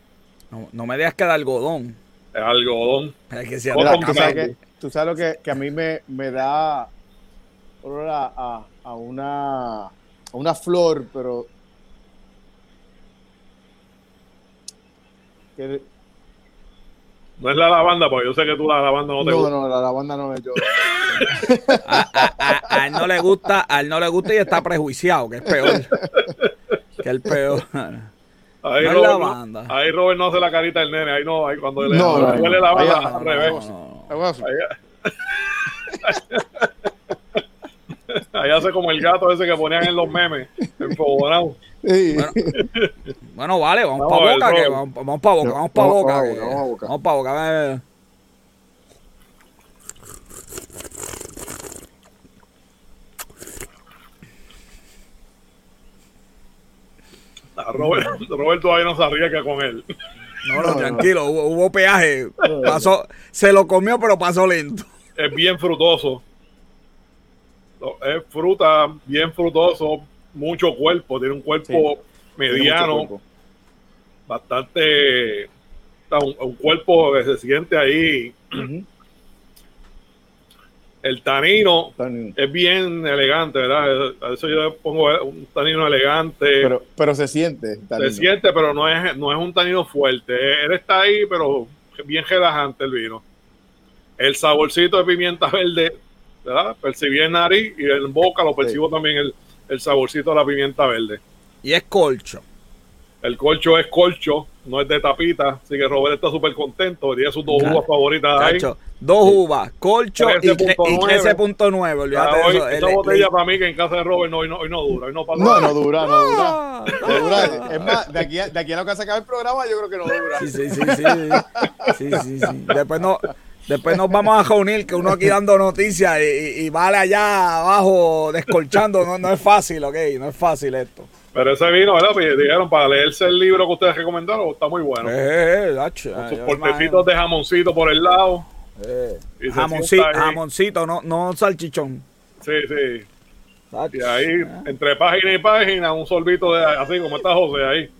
[SPEAKER 1] No, no me digas que de algodón.
[SPEAKER 3] Es algodón.
[SPEAKER 2] Es que sea Mira, tú, sabes que, tú sabes lo que, que a mí me, me da a, a, una, a una flor, pero
[SPEAKER 3] no es la lavanda, porque yo sé que tú la lavanda no te
[SPEAKER 2] gusta. No, no, la lavanda no es yo. [LAUGHS]
[SPEAKER 1] a, él no le gusta, a él no le gusta y está prejuiciado, que es peor. que el peor.
[SPEAKER 3] Ahí, no Robert, lavanda. ahí Robert no hace la carita del nene, ahí no, ahí cuando le, no, no, huele la banda al revés. [LAUGHS] Ahí hace como el gato ese que ponían en los memes, en Bueno,
[SPEAKER 1] bueno, vale, vamos, para boca, que, vamos, vamos para boca, vamos para boca, vamos para boca,
[SPEAKER 3] Robert, Robert todavía no se arriesga con él.
[SPEAKER 1] No, no, tranquilo, hubo, peaje. Pasó, se lo comió, pero pasó lento.
[SPEAKER 3] Es bien frutoso. Es fruta, bien frutoso, mucho cuerpo, tiene un cuerpo mediano, bastante, un, cuerpo que se siente ahí. El tanino, es bien elegante, ¿verdad? A eso yo le pongo un tanino elegante.
[SPEAKER 2] Pero, pero se siente.
[SPEAKER 3] Se siente, pero no es, no es un tanino fuerte. Él está ahí, pero bien relajante el vino. El saborcito de pimienta verde, ¿verdad? Percibí en nariz y en boca lo percibo también el, el saborcito de la pimienta verde.
[SPEAKER 1] Y es colcho.
[SPEAKER 3] El colcho es colcho, no es de tapita, así que Robert está súper contento. Tiene sus dos uvas favoritas ahí.
[SPEAKER 1] Dos uvas, colcho y 13.9.
[SPEAKER 3] Hoy, esa botella para mí que en casa de Robert no, hoy, no, hoy no dura. Hoy no, pasa
[SPEAKER 2] no, no dura, no dura. No dura. Es más, de aquí, a, de aquí a lo que se acabe el programa, yo creo que no dura.
[SPEAKER 1] Sí, sí, sí. Sí, sí, sí. sí. Después no. Después nos vamos a reunir, que uno aquí dando noticias y, y, vale allá abajo descolchando. No, no es fácil, ok, no es fácil esto.
[SPEAKER 3] Pero ese vino, ¿verdad? Pues dijeron para leerse el libro que ustedes recomendaron, está muy bueno.
[SPEAKER 1] Eh, eh,
[SPEAKER 3] Con sus portecitos de jamoncito por el lado.
[SPEAKER 1] Eh, jamoncito, jamoncito, no, no salchichón.
[SPEAKER 3] Sí, sí. Y ahí, entre página y página, un sorbito de así como está José ahí.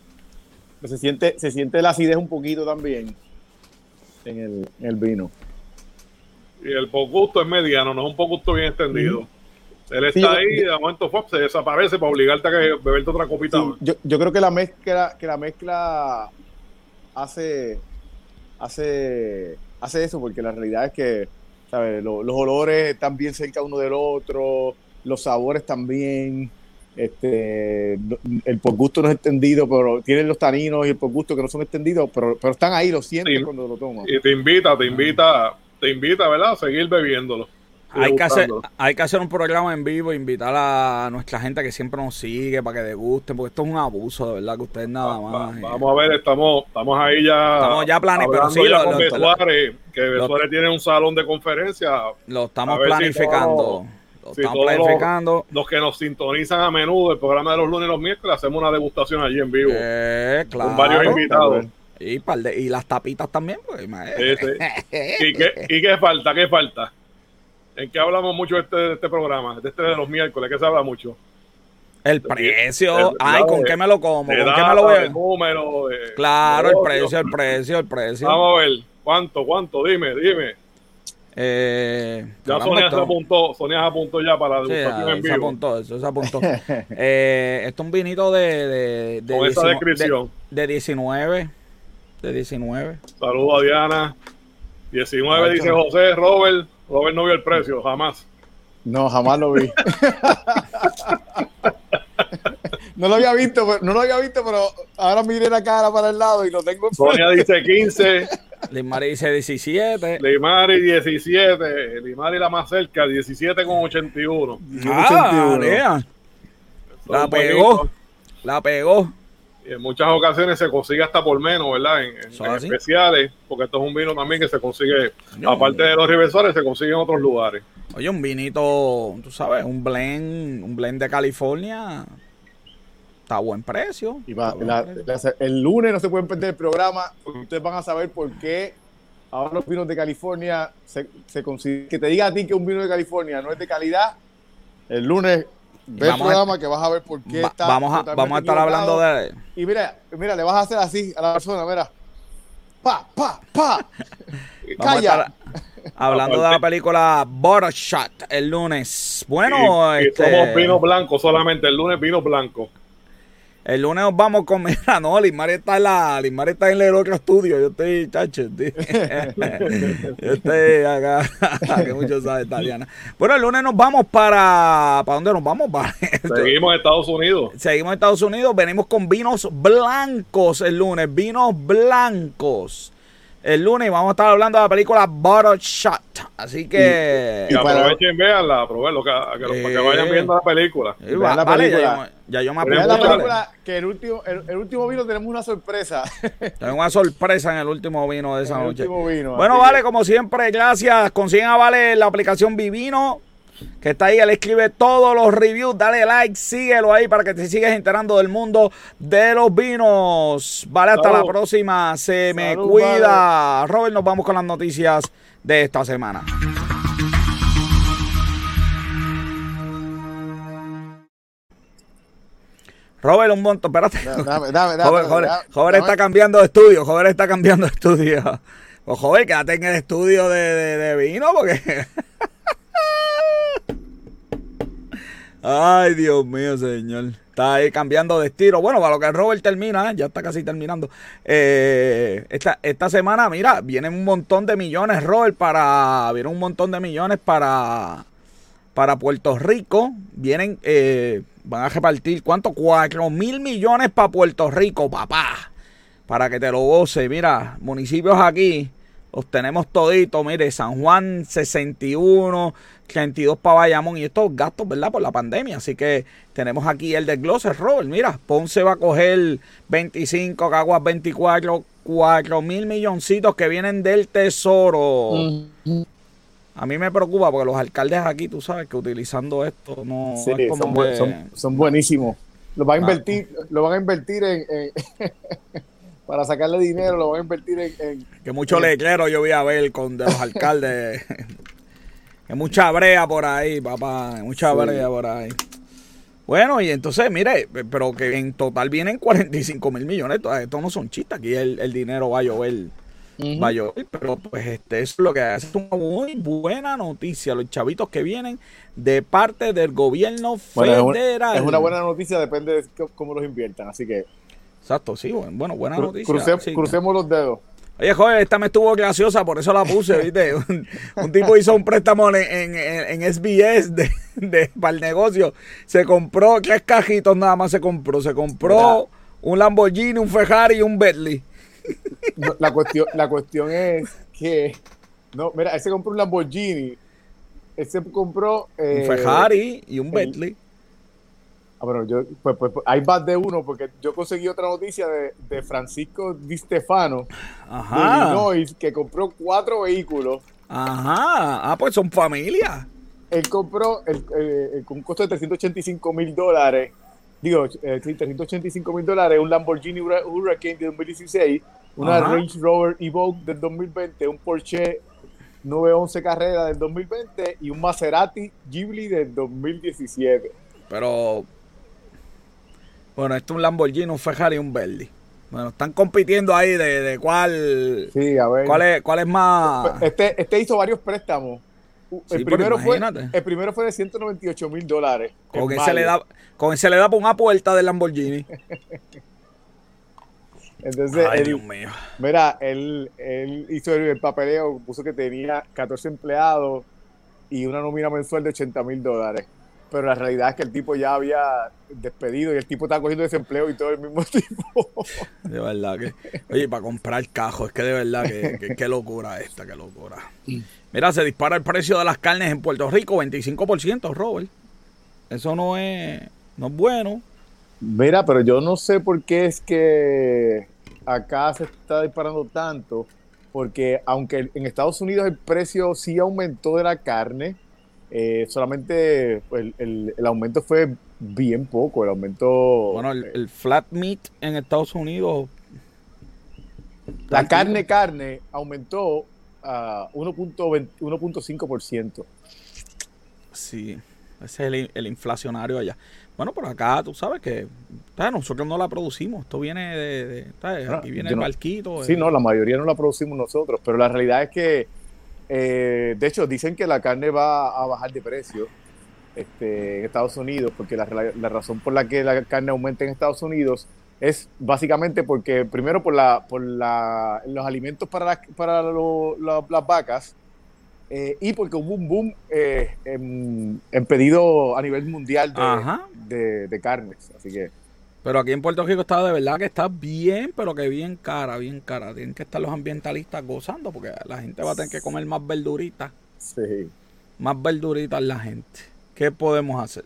[SPEAKER 2] Se siente, se siente la acidez un poquito también en el, en el vino.
[SPEAKER 3] Y el poco gusto es mediano, no es un poco gusto bien extendido. Él está ahí y de momento se desaparece para obligarte a que beberte otra copita.
[SPEAKER 2] yo, yo, creo que la mezcla, que la mezcla hace, hace, hace eso, porque la realidad es que ¿sabes? Los, olores están bien cerca uno del otro, los sabores también. Este, el por gusto no es entendido, pero tienen los taninos y el por gusto que no son extendidos, pero, pero están ahí, lo sientes cuando lo tomas.
[SPEAKER 3] Y te invita, te invita, te invita, ¿verdad? A seguir bebiéndolo.
[SPEAKER 1] Hay que, hacer, hay que hacer un programa en vivo, invitar a nuestra gente que siempre nos sigue para que degusten, porque esto es un abuso, de verdad, que ustedes nada más.
[SPEAKER 3] vamos a ver, estamos, estamos ahí ya.
[SPEAKER 1] Estamos ya planeando, sí,
[SPEAKER 3] lo, que Besuárez tiene un salón de conferencia.
[SPEAKER 1] Lo estamos planificando. lo estamos planificando.
[SPEAKER 3] Los, que nos sintonizan a menudo, el programa de los lunes y los miércoles, hacemos una degustación allí en vivo.
[SPEAKER 1] Eh, claro,
[SPEAKER 3] con varios invitados.
[SPEAKER 1] Y, y las tapitas también, pues.
[SPEAKER 3] ¿Y, qué, ¿Y qué falta? ¿Qué falta? ¿En qué hablamos mucho de este, este programa? De este de los miércoles, ¿qué se habla mucho?
[SPEAKER 1] El precio. Ay, ¿con qué me lo como? ¿Con qué me lo
[SPEAKER 3] voy
[SPEAKER 1] Claro, el precio, el precio, el precio.
[SPEAKER 3] Vamos a ver. ¿Cuánto, cuánto? Dime, dime.
[SPEAKER 1] Eh,
[SPEAKER 3] ya Sonia se apuntó, Sonia se apuntó ya para la degustación en vivo.
[SPEAKER 1] Se apuntó, eso se apuntó. [LAUGHS] eh, esto es un vinito de, de,
[SPEAKER 3] de Con esa descripción.
[SPEAKER 1] De, 19. De 19.
[SPEAKER 3] Saludos a Diana. 19 dice José, Robert. Robert no vio el precio, jamás.
[SPEAKER 2] No, jamás lo vi. [LAUGHS] no lo había visto, no lo había visto, pero ahora miré la cara para el lado y lo tengo en
[SPEAKER 3] Sonia dice 15.
[SPEAKER 1] Limari dice 17.
[SPEAKER 3] Limari 17. Limari la más cerca, 17 con 81.
[SPEAKER 1] Ah, La pegó. La pegó
[SPEAKER 3] en muchas ocasiones se consigue hasta por menos, ¿verdad? En, especiales, porque esto es un vino también que se consigue, aparte de los reversores, se consigue en otros lugares.
[SPEAKER 1] Oye, un vinito, tú sabes, un blend, un blend de California, está a buen precio.
[SPEAKER 2] Y el lunes no se pueden perder el programa, porque ustedes van a saber por qué ahora los vinos de California se, se consiguen. Que te diga a ti que un vino de California no es de calidad, el lunes Ve el programa que vas a ver por qué está.
[SPEAKER 1] Vamos a, vamos a estar hablando de.
[SPEAKER 2] Y mira, mira, le vas a hacer así a la persona, mira. Pa, pa, pa. Calla.
[SPEAKER 1] Hablando de la película Shot el lunes. Bueno,
[SPEAKER 3] este... somos vino blanco solamente. El lunes vino blanco.
[SPEAKER 1] El lunes nos vamos con. Mira, [LAUGHS] no, Limar está en la. Limar está en el otro estudio. Yo estoy, chacho. [LAUGHS] yo estoy acá. [LAUGHS] que mucho sabe Tatiana. Bueno, el lunes nos vamos para. ¿Para dónde nos vamos?
[SPEAKER 3] Seguimos en Estados Unidos.
[SPEAKER 1] Seguimos en Estados Unidos. Venimos con vinos blancos el lunes. Vinos blancos el lunes vamos a estar hablando de la película Bottle Shot. Así que.
[SPEAKER 3] Y, aprovechen, veanla, aprovechen, que, que, vayan viendo la película.
[SPEAKER 1] la vale, película. Ya, yo, me apunto.
[SPEAKER 2] la película que el último, el, último vino tenemos una sorpresa. [LAUGHS]
[SPEAKER 1] Tenemos una sorpresa en el último vino de esa noche. bueno, vale, como siempre, gracias. Consiguen a Vale la aplicación Vivino. Que está ahí, él escribe todos los reviews, dale like, síguelo ahí para que te sigas enterando del mundo de los vinos. Vale, hasta la próxima, se me cuida. Robert, nos vamos con las noticias de esta semana. Robert, un montón, espérate. Dame, dame, dame, joven, está cambiando de estudio, joven está cambiando de estudio. [LAUGHS] Pues joven, quédate en el estudio de, de vino porque... Ay, Dios mío, señor. Está ahí cambiando de estilo. Bueno, para lo que Robert termina, ¿eh? ya está casi terminando. Eh, esta, esta semana, mira, vienen un montón de millones, Robert, para. Vienen un montón de millones para. Para Puerto Rico. Vienen. Eh, van a repartir, ¿cuánto? Cuatro mil millones para Puerto Rico, papá. Para que te lo goce. Mira, municipios aquí los tenemos toditos, mire, San Juan 61, 32 para Bayamón y estos gastos, ¿verdad? Por la pandemia. Así que tenemos aquí el desglose, Robert. Mira, Ponce va a coger 25, Caguas 24, 4 mil milloncitos que vienen del tesoro. A mí me preocupa porque los alcaldes aquí, tú sabes que utilizando esto no
[SPEAKER 2] son, buenísimos. Lo van a ah. invertir, lo van a invertir en [LAUGHS] para sacarle dinero, lo voy a invertir en...
[SPEAKER 1] que mucho le quiero yo voy a ver con de los alcaldes. [LAUGHS] que mucha brea por ahí, papá. Mucha brea por ahí. Bueno, y entonces, mire, pero que en total vienen 45 mil millones. Esto no son chistes. Aquí el, dinero va a llover. Va a llover. Pero pues este es lo que hace. Es una muy buena noticia. Los chavitos que vienen de parte del gobierno federal.
[SPEAKER 2] es, una, buena noticia, depende de cómo los inviertan. Así que
[SPEAKER 1] Exacto, sí, bueno, buena noticia.
[SPEAKER 2] crucemos los dedos.
[SPEAKER 1] Oye, joder, esta me estuvo graciosa, por eso la puse, [LAUGHS] ¿viste? un, tipo hizo un préstamo en, en, en SBS de, de, para el negocio. Se compró, tres cajitos nada más se compró. Se compró un Lamborghini, un Ferrari y un Bentley.
[SPEAKER 2] la, cuestión, la cuestión es que, no, mira, él se compró un Lamborghini, él se compró...
[SPEAKER 1] Eh, un Ferrari y un Bentley.
[SPEAKER 2] Ah, bueno, yo, pues, pues, pues, hay más de uno, porque yo conseguí otra noticia de, de Francisco Di Stefano de Illinois, que compró cuatro vehículos.
[SPEAKER 1] Ajá, ah, pues son familia.
[SPEAKER 2] Él compró el, eh, con un costo de 385 mil dólares, digo, eh, 385 mil dólares, un Lamborghini Hurricane de 2016, una Range Rover Evoque del 2020, un Porsche 911 Carrera del 2020 y un Maserati Ghibli del 2017.
[SPEAKER 1] Pero bueno, esto es un Lamborghini, un Ferrari y un Verdi. Bueno, están compitiendo ahí de, de cuál, sí, a ver. cuál es, cuál es más.
[SPEAKER 2] Este, este hizo varios préstamos. El, primero fue, el primero fue de 198 mil dólares.
[SPEAKER 1] Con ese, le da, con ese le da por una puerta del Lamborghini. [LAUGHS]
[SPEAKER 2] Entonces, Ay, Dios mío. Mira, él, él hizo el, papeleo, puso que tenía 14 empleados y una nómina mensual de 80 mil dólares pero la realidad es que el tipo ya había despedido y el tipo estaba cogiendo desempleo y todo el mismo [LAUGHS] tipo.
[SPEAKER 1] De verdad que. Oye, para comprar cajo, es que de verdad que, qué locura esta, qué locura. Mira, se dispara el precio de las carnes en Puerto Rico, 25%, Robert. Eso no es, no es bueno.
[SPEAKER 2] Mira, pero yo no sé por qué es que acá se está disparando tanto, porque aunque en Estados Unidos el precio sí aumentó de la carne, eh, solamente pues, el, el, aumento fue bien poco, el aumento...
[SPEAKER 1] Bueno, el, flat meat en Estados Unidos...
[SPEAKER 2] La carne, carne aumentó a 1.5%.
[SPEAKER 1] Sí, ese es el, inflacionario allá. Bueno, por acá tú sabes que nosotros no la producimos. Esto viene de. aquí viene el barquito.
[SPEAKER 2] Sí, no, la mayoría no la producimos nosotros. Pero la realidad es que eh, de hecho, dicen que la carne va a bajar de precio este, en Estados Unidos, porque la, razón por la que la carne aumenta en Estados Unidos es básicamente porque, primero, por, la, por la, los alimentos para, para las vacas eh, y porque hubo un boom eh, en, pedido a nivel mundial de, de carnes. Así que
[SPEAKER 1] pero aquí en Puerto Rico está de verdad que está bien, pero que bien cara, bien cara. Tienen que estar los ambientalistas gozando porque la gente va a tener que comer más verduritas.
[SPEAKER 2] Sí.
[SPEAKER 1] Más verduritas la gente. ¿Qué podemos hacer?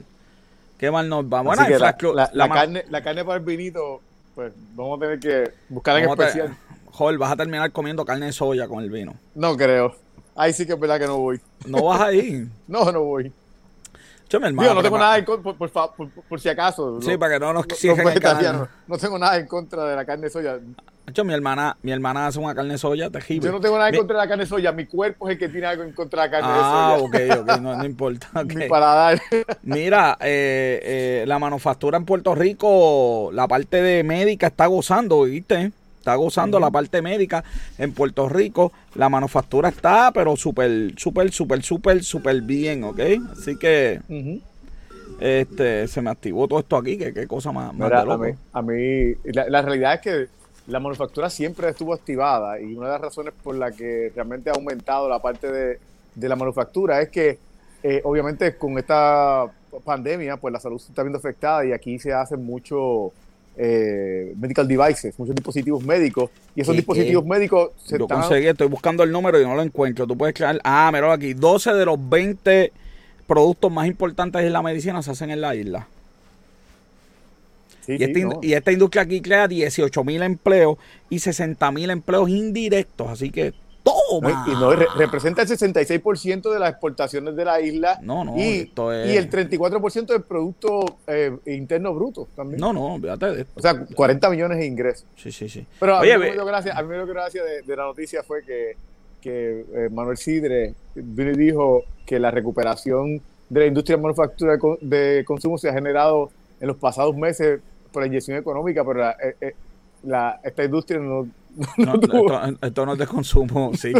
[SPEAKER 1] ¿Qué mal nos va?
[SPEAKER 2] Bueno, la, carne, la carne para el vinito, pues vamos a tener que buscar en especial.
[SPEAKER 1] Joder, vas a terminar comiendo carne de soya con el vino.
[SPEAKER 2] No creo. Ahí sí que es verdad que no voy.
[SPEAKER 1] ¿No vas a ir? [LAUGHS]
[SPEAKER 2] no, no voy. Yo, no tengo nada en contra, por, si acaso.
[SPEAKER 1] Sí, para que no nos
[SPEAKER 2] no, no, tengo nada en contra de la carne de soya.
[SPEAKER 1] Hecho, mi hermana, mi hermana hace una carne de soya terrible.
[SPEAKER 2] Yo no tengo nada en contra de la carne de soya, mi cuerpo es el que tiene algo en contra de la carne de
[SPEAKER 1] ah, soya. Ah, ok, ok, no, no importa. [LAUGHS] Okay. Mi paladar. [LAUGHS] Mira, eh, eh, la manufactura en Puerto Rico, la parte de médica está gozando, ¿viste? Está gozando la parte médica en Puerto Rico. La manufactura está, pero súper, súper, súper, súper, súper bien, ¿ok? Así que este se me activó todo esto aquí, que qué cosa más, más
[SPEAKER 2] A mí, a mí la realidad es que la manufactura siempre estuvo activada y una de las razones por la que realmente ha aumentado la parte de, la manufactura es que eh, obviamente con esta pandemia pues la salud se está viendo afectada y aquí se hacen muchos eh, medical devices, muchos dispositivos médicos y esos dispositivos médicos
[SPEAKER 1] se Yo conseguí, estoy buscando el número y no lo encuentro. Tú puedes crear, ah, mira aquí, 12 de los 20 productos más importantes en la medicina se hacen en la isla y, esta, industria aquí crea 18 mil empleos y 60 mil empleos indirectos. Así que toma.
[SPEAKER 2] Y, no, representa el 66% de las exportaciones de la isla.
[SPEAKER 1] No, no.
[SPEAKER 2] Y, y el 34% del Producto eh, Interno Bruto también.
[SPEAKER 1] No, no, fíjate de esto.
[SPEAKER 2] O sea, 40 millones de ingresos.
[SPEAKER 1] Sí, sí, sí.
[SPEAKER 2] Pero a mí, me dio gracia, a mí me dio gracia de, la noticia fue que, que eh, Manuel Sidre dijo que la recuperación de la industria de manufactura de consumo se ha generado en los pasados meses por la inyección económica, pero la, eh, eh, la, esta industria no, [LAUGHS]
[SPEAKER 1] no, esto, no es de consumo, [LAUGHS] sí,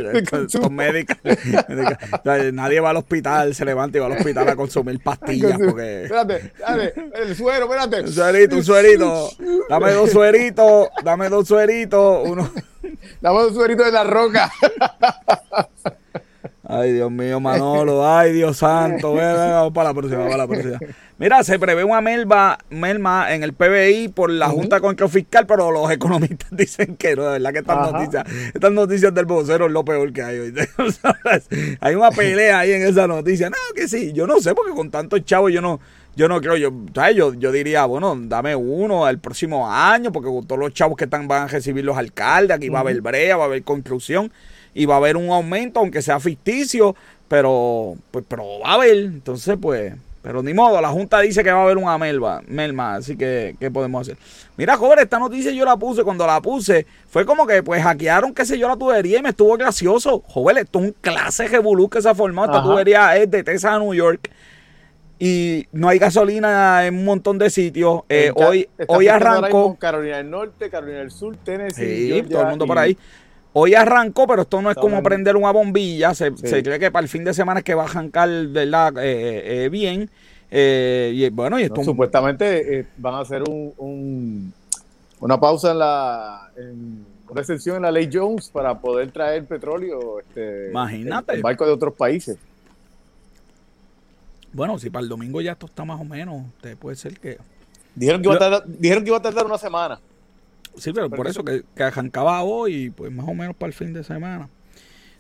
[SPEAKER 1] son médicas. nadie va al hospital, se levanta y va al hospital a consumir pastillas. Porque...
[SPEAKER 2] Espérate, dale, el suero, espérate.
[SPEAKER 1] Un suerito, un suerito. Dame dos sueritos, dame dos sueritos. Uno.
[SPEAKER 2] Dame dos sueritos de la roca.
[SPEAKER 1] Ay, Dios mío, Manolo. Ay, Dios santo. Vamos para la próxima, para la próxima. Mira, se prevé una melva, melma en el PBI por la Junta de Control Fiscal, pero los economistas [LAUGHS] dicen que no, de verdad que estas noticias, estas noticias del vocero es lo peor que hay hoy. [LAUGHS] hay una pelea ahí en esa noticia. No, que sí, yo no sé, porque con tantos chavos yo no, yo no creo, yo, yo, yo diría, bueno, dame uno el próximo año, porque con todos los chavos que están van a recibir los alcaldes, aquí va a haber brea, va a haber construcción y va a haber un aumento, aunque sea ficticio, pero, pues, pero va a haber. Entonces, pues, pero ni modo, la Junta dice que va a haber una melva, melma, así que, ¿qué podemos hacer? Mira, joven, esta noticia yo la puse, cuando la puse, fue como que, pues, hackearon, qué sé yo, la tubería y me estuvo gracioso. Joven, esto es un clase revolú que se ha formado, esta tubería es de Texas a New York y no hay gasolina en un montón de sitios. Eh, hoy hoy arrancó.
[SPEAKER 2] Carolina del Norte, Carolina del Sur, Tennessee.
[SPEAKER 1] Sí, todo el mundo por ahí. Hoy arrancó, pero esto no es como prender una bombilla. Se, cree que para el fin de semana es que va a arrancar ¿verdad? Eh, eh, bien. Eh, y bueno, y esto
[SPEAKER 2] supuestamente van a hacer un, una pausa en la una excepción en la ley Jones para poder traer petróleo este,
[SPEAKER 1] Imagínate.
[SPEAKER 2] En, barcos de otros países.
[SPEAKER 1] Bueno, si para el domingo ya esto está más o menos, puede ser que
[SPEAKER 2] dijeron que iba dijeron que iba a tardar una semana.
[SPEAKER 1] Sí, pero, por eso que, que, arrancaba hoy, pues más o menos para el fin de semana.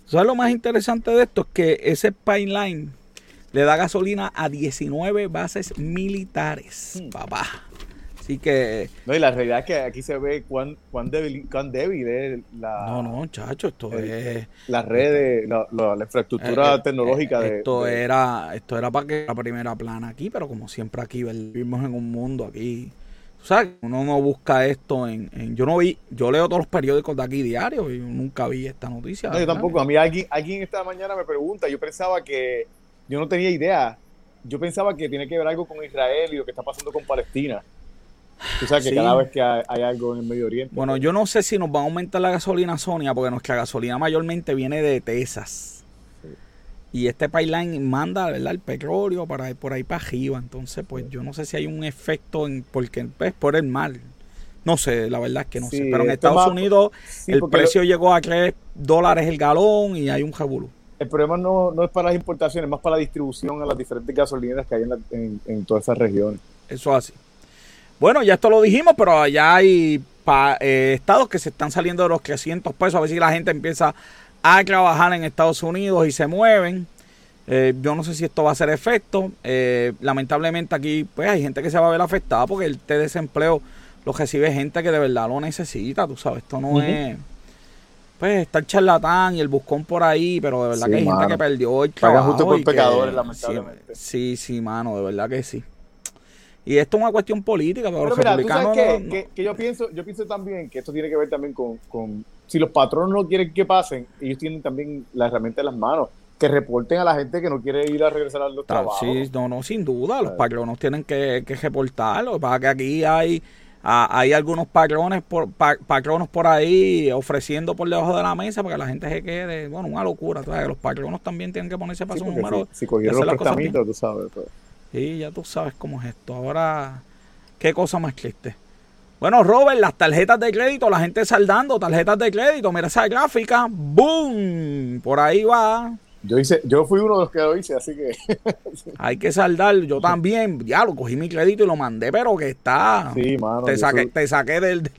[SPEAKER 1] ¿Sabes lo más interesante de esto? Es que ese pipeline le da gasolina a 19 bases militares, hmm. papá. Así que.
[SPEAKER 2] No, y la realidad es que aquí se ve cuán, cuán, débil, cuán débil es la.
[SPEAKER 1] No, no, chacho, esto es.
[SPEAKER 2] La red, la, la, infraestructura eh, eh, tecnológica de.
[SPEAKER 1] Esto, Era, esto era para que la primera plana aquí, pero como siempre aquí vivimos en un mundo aquí o sea, uno no busca esto en, Yo no vi, yo leo todos los periódicos de aquí diarios y nunca vi esta noticia.
[SPEAKER 2] No, yo tampoco. A mí alguien, alguien esta mañana me pregunta, yo pensaba que, yo no tenía idea, yo pensaba que tiene que ver algo con Israel y lo que está pasando con Palestina. Tú sabes que cada vez que hay, algo en el Medio Oriente.
[SPEAKER 1] Bueno, pues yo no sé si nos va a aumentar la gasolina, Sonia, porque nuestra gasolina mayormente viene de Texas. Y este pipeline manda ¿verdad? el petróleo para por ahí para arriba. Entonces, pues yo no sé si hay un efecto en porque es pues, por el mar. No sé, la verdad es que no sé. Pero en Estados Unidos el precio llegó a 3 dólares el galón y hay un jabulú.
[SPEAKER 2] El problema no, no, es para las importaciones, es más para la distribución a las diferentes gasolineras que hay en, en, todas esas regiones.
[SPEAKER 1] Eso es así. Bueno, ya esto lo dijimos, pero allá hay eh, estados que se están saliendo de los 300 pesos. A ver si la gente empieza a trabajar en Estados Unidos y se mueven. Eh, yo no sé si esto va a ser efecto. Eh, lamentablemente aquí pues hay gente que se va a ver afectada porque el desempleo lo recibe gente que de verdad lo necesita, tú sabes, esto no es pues está el charlatán y el buscón por ahí, pero de verdad que hay gente que perdió el trabajo.
[SPEAKER 2] justo por pecadores, lamentablemente.
[SPEAKER 1] Sí, sí, mano, de verdad que sí. Y esto es una cuestión política, pero, los republicanos.
[SPEAKER 2] que, que, yo pienso, yo pienso también que esto tiene que ver también con, con si los patronos no quieren que pasen, ellos tienen también la herramienta en las manos que reporten a la gente que no quiere ir a regresar a los trabajos.
[SPEAKER 1] Sí, no, no, sin duda, los patronos tienen que, que reportarlo. Para que aquí hay hay algunos patrones por, patronos por ahí ofreciendo por debajo de la mesa para que la gente se quede. Bueno, una locura. Los patronos también tienen que ponerse para su número.
[SPEAKER 2] Si, cogieron los prestamitos, tú sabes. Pues.
[SPEAKER 1] Sí, ya tú sabes cómo es esto. Ahora, ¿qué cosa más triste? Bueno, Robert, las tarjetas de crédito, la gente saldando tarjetas de crédito. Mira esa gráfica. ¡Boom! Por ahí va.
[SPEAKER 2] Yo hice, yo fui uno de los que lo hice, así que. [LAUGHS]
[SPEAKER 1] Hay que saldar. Yo también, ya lo cogí mi crédito y lo mandé, pero que está.
[SPEAKER 2] Sí, mano.
[SPEAKER 1] Te saqué, te saqué del,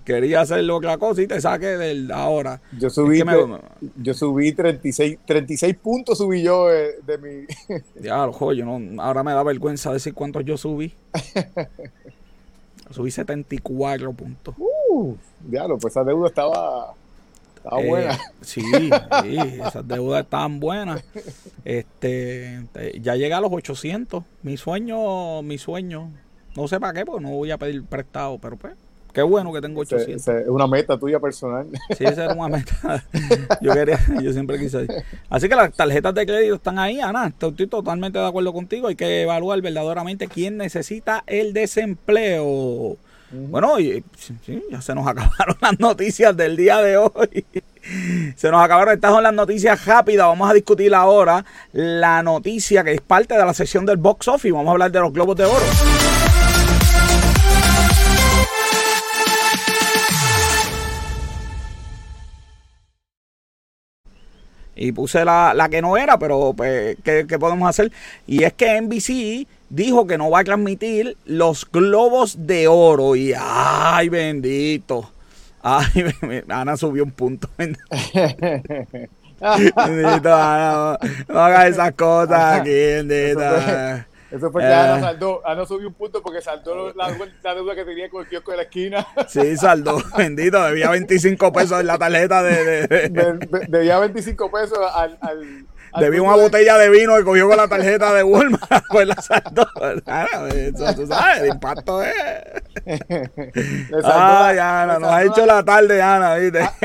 [SPEAKER 1] [LAUGHS] Quería hacer otra cosa y te saqué del ahora.
[SPEAKER 2] Yo subí, yo subí 36, 36 puntos subí yo de, mi. [LAUGHS]
[SPEAKER 1] ya, lo yo no, ahora me da vergüenza decir cuántos yo subí. Subí 74 puntos.
[SPEAKER 2] Uh, diablo, pues esa deuda estaba estaba eh, buena.
[SPEAKER 1] Sí, sí, esas deudas estaban buenas. Este, ya llegué a los 800. Mi sueño, mi sueño. No sé para qué, porque no voy a pedir prestado, pero pues, qué bueno que tengo 800.
[SPEAKER 2] es una meta tuya personal.
[SPEAKER 1] Sí, esa era una meta. [LAUGHS] Yo quería, yo siempre quise. Así que las tarjetas de crédito están ahí, Ana. Estoy totalmente de acuerdo contigo. Hay que evaluar verdaderamente quién necesita el desempleo. Bueno, y, ya se nos [LAUGHS] acabaron las noticias del día de hoy. Se nos acabaron, estas son las noticias rápidas. Vamos a discutir ahora la noticia que es parte de la sesión del box office. Vamos a hablar de los globos de oro. Y puse la, la que no era, pero pues, ¿qué, ¿qué podemos hacer? Y es que NBC dijo que no va a transmitir los globos de oro. Y ay, bendito. Ay, [LAUGHS] Ana subió un punto. [LAUGHS] bendito, Ana, no, hagas esas cosas aquí, bendito.
[SPEAKER 2] Eso fue que Ana, eh. saldó, Ana subió un punto porque saldó la, la, deuda que tenía con el kiosco de la esquina. [LAUGHS]
[SPEAKER 1] Sí, saldó, [LAUGHS] bendito, debía 25 pesos en la tarjeta de...
[SPEAKER 2] de, debía 25 pesos al, al
[SPEAKER 1] Debí una botella de vino que cogió con la tarjeta de Walmart, [LAUGHS] pues la saltó. Eso, tú sabes, el impacto es. [LAUGHS] Ay, Ana, nos ha hecho la tarde, Ana, ¿viste?
[SPEAKER 2] Ah,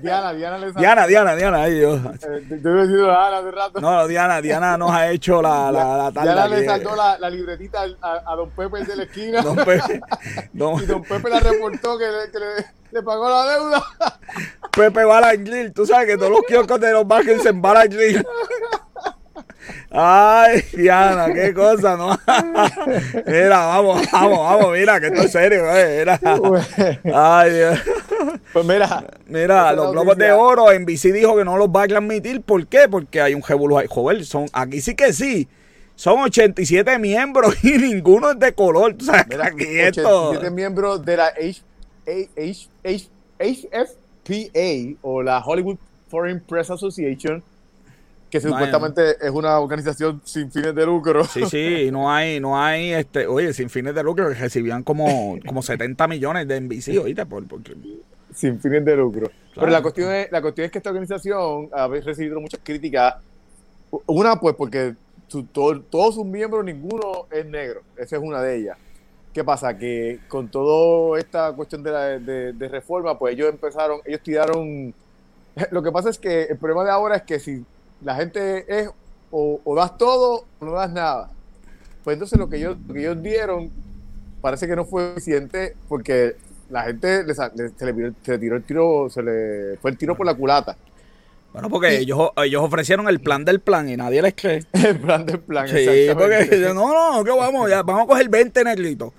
[SPEAKER 2] Diana, Diana, Diana le [LAUGHS]
[SPEAKER 1] Diana, Diana, Dios.
[SPEAKER 2] Eh, yo he sido Ana hace rato.
[SPEAKER 1] No, Diana, Diana nos ha hecho la, la, la tarde.
[SPEAKER 2] Diana le saldó la, la libretita a, a, don Pepe de la esquina.
[SPEAKER 1] Don Pepe.
[SPEAKER 2] Don... Y don Pepe la reportó que le, que le, le pagó la deuda. [LAUGHS]
[SPEAKER 1] Pepe Bala Grill. Tú sabes que todos los kioscos de los barrios en Bala Grill. Ay, Diana, qué cosa, ¿no? [LAUGHS] mira, vamos, vamos, vamos, mira, que esto es serio, eh, mira. Ay, Dios.
[SPEAKER 2] Pues mira.
[SPEAKER 1] Mira, los globos de oro, en BC dijo que no los va a transmitir. ¿Por qué? Porque hay un ahí. Joder, son, aquí sí que sí. Son 87 miembros [LAUGHS] y ninguno es de color. ¿Tú sabes?
[SPEAKER 2] Mira, aquí 87 esto... miembros de la H, HFPA o la Hollywood Foreign Press Association que supuestamente es una organización sin fines de lucro.
[SPEAKER 1] Sí, sí, no hay, no hay, este, oye, sin fines de lucro, que recibían como, como 70 millones de NBC, oíste, por,
[SPEAKER 2] sin fines de lucro. Pero la cuestión, es, la cuestión es que esta organización ha recibido muchas críticas. Una, pues, porque todos sus miembros, ninguno es negro. Esa es una de ellas. ¿Qué pasa? Que con toda esta cuestión de, reforma, pues ellos empezaron, ellos tiraron... [LAUGHS] Lo que pasa es que el problema de ahora es que si la gente es o, das todo o no das nada. Pues entonces lo que ellos, que ellos dieron parece que no fue suficiente porque la gente se, le, tiró el tiro, se le fue el tiro por la culata.
[SPEAKER 1] Bueno, porque ellos, ellos ofrecieron el plan del plan y nadie les cree. [LAUGHS]
[SPEAKER 2] el plan del plan,
[SPEAKER 1] Sí, porque no, no, que vamos, ya, vamos a coger 20 negritos.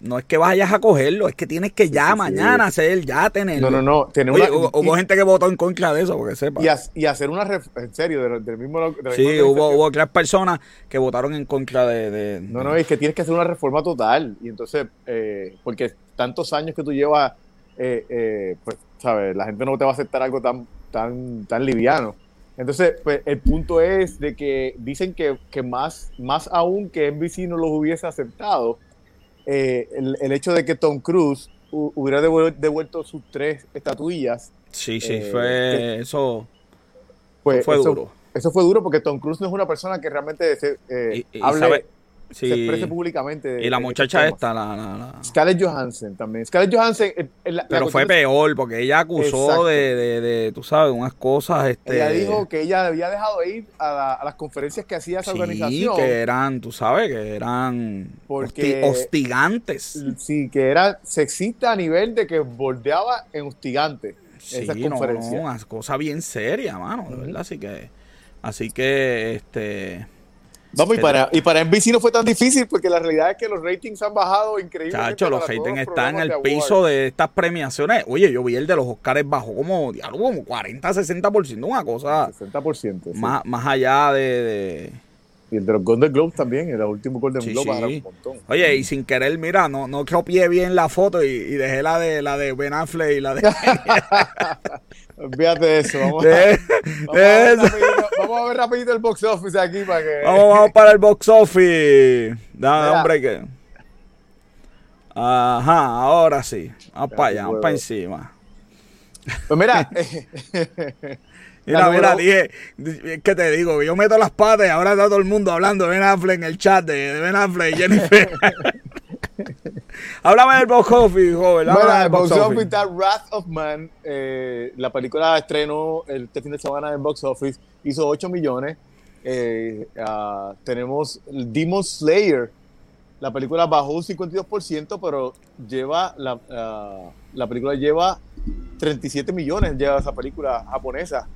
[SPEAKER 1] No, es que vayas a cogerlo, es que tienes que ya mañana hacer, ya tenerlo.
[SPEAKER 2] No, no, no.
[SPEAKER 1] hubo, gente que votó en contra de eso, porque sepa.
[SPEAKER 2] Y, hacer una. en serio, del, mismo.
[SPEAKER 1] sí, hubo, hubo tres personas que votaron en contra de.
[SPEAKER 2] no, no, es que tienes que hacer una reforma total. Y entonces, eh, porque tantos años que tú llevas, eh, eh, pues, ¿sabes? La gente no te va a aceptar algo tan, tan, tan liviano. Entonces, pues, el punto es de que dicen que, que más, más aún que NBC no los hubiese aceptado, eh, el, hecho de que Tom Cruise hubiera devuelto sus tres estatuillas.
[SPEAKER 1] Sí, sí, eh, fue eso.
[SPEAKER 2] fue duro. Eso fue duro porque Tom Cruise no es una persona que realmente se, eh, se exprese públicamente.
[SPEAKER 1] y la muchacha esta, la, la,
[SPEAKER 2] Scarlett Johansson también. Scarlett Johansson. Eh,
[SPEAKER 1] Pero fue peor porque ella acusó de, de, de, tú sabes, unas cosas. Este...
[SPEAKER 2] Ella dijo que ella había dejado de ir a, las conferencias que hacía esa sí, organización.
[SPEAKER 1] que eran, tú sabes, que eran hostigantes.
[SPEAKER 2] Sí, que era sexista a nivel de que bordeaba en hostigante. Sí, esas conferencias.
[SPEAKER 1] No, una cosa bien seria, mano, de verdad, así que. Así que, este.
[SPEAKER 2] Vamos, y para, y para NBC no fue tan difícil porque la realidad es que los ratings han bajado increíblemente.
[SPEAKER 1] Chacho, los ratings están en el piso de estas premiaciones. Oye, yo vi el de los Oscars bajó como, como 40, 60%, una cosa.
[SPEAKER 2] 60%.
[SPEAKER 1] Más, más allá de
[SPEAKER 2] y el de los Golden Globes también, el último Golden sí, Globe sí. un montón.
[SPEAKER 1] Oye, y sin querer, mira, no, no copié bien la foto y, y, dejé la de la de Ben Affleck y la de. [LAUGHS]
[SPEAKER 2] Olvídate de eso. Vamos, de, vamos, de a eso. Rapidito, vamos, a ver rapidito el box office aquí para que.
[SPEAKER 1] Vamos, vamos para el box office. Dame, hombre, que. Ajá, ahora sí. Vamos para allá, vamos para encima.
[SPEAKER 2] Pues mira. [LAUGHS] [LAUGHS]
[SPEAKER 1] Mira, mira, dije, ¿qué te digo? Yo meto las patas y ahora está todo el mundo hablando de Ben Affleck en el chat de, Ben Affleck y Jennifer. [LAUGHS] [LAUGHS] Háblame del box office, joven.
[SPEAKER 2] Mira, el box, office está Wrath of Man. Eh, la película estrenó este fin de semana en box office. Hizo 8 millones. Eh, uh, tenemos Demon Slayer. La película bajó un 52%, pero lleva la, uh, la película lleva 37 millones, lleva esa película japonesa.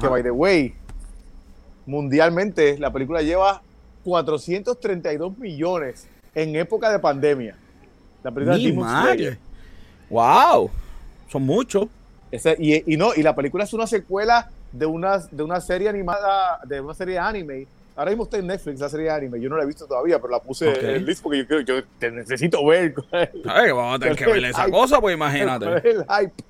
[SPEAKER 2] Que, by the way, mundialmente la película lleva 432 millones en época de pandemia.
[SPEAKER 1] La película Mi madre. ¡Wow! Son muchos.
[SPEAKER 2] y, no, y la película es una secuela de una, de una serie animada, de una serie de anime. Ahora mismo está en Netflix la serie de anime. Yo no la he visto todavía, pero la puse en el list porque yo, yo te necesito ver.
[SPEAKER 1] ¿Sabes que vamos a tener que ver esa cosa? Pues [LAUGHS] imagínate.
[SPEAKER 2] El hype.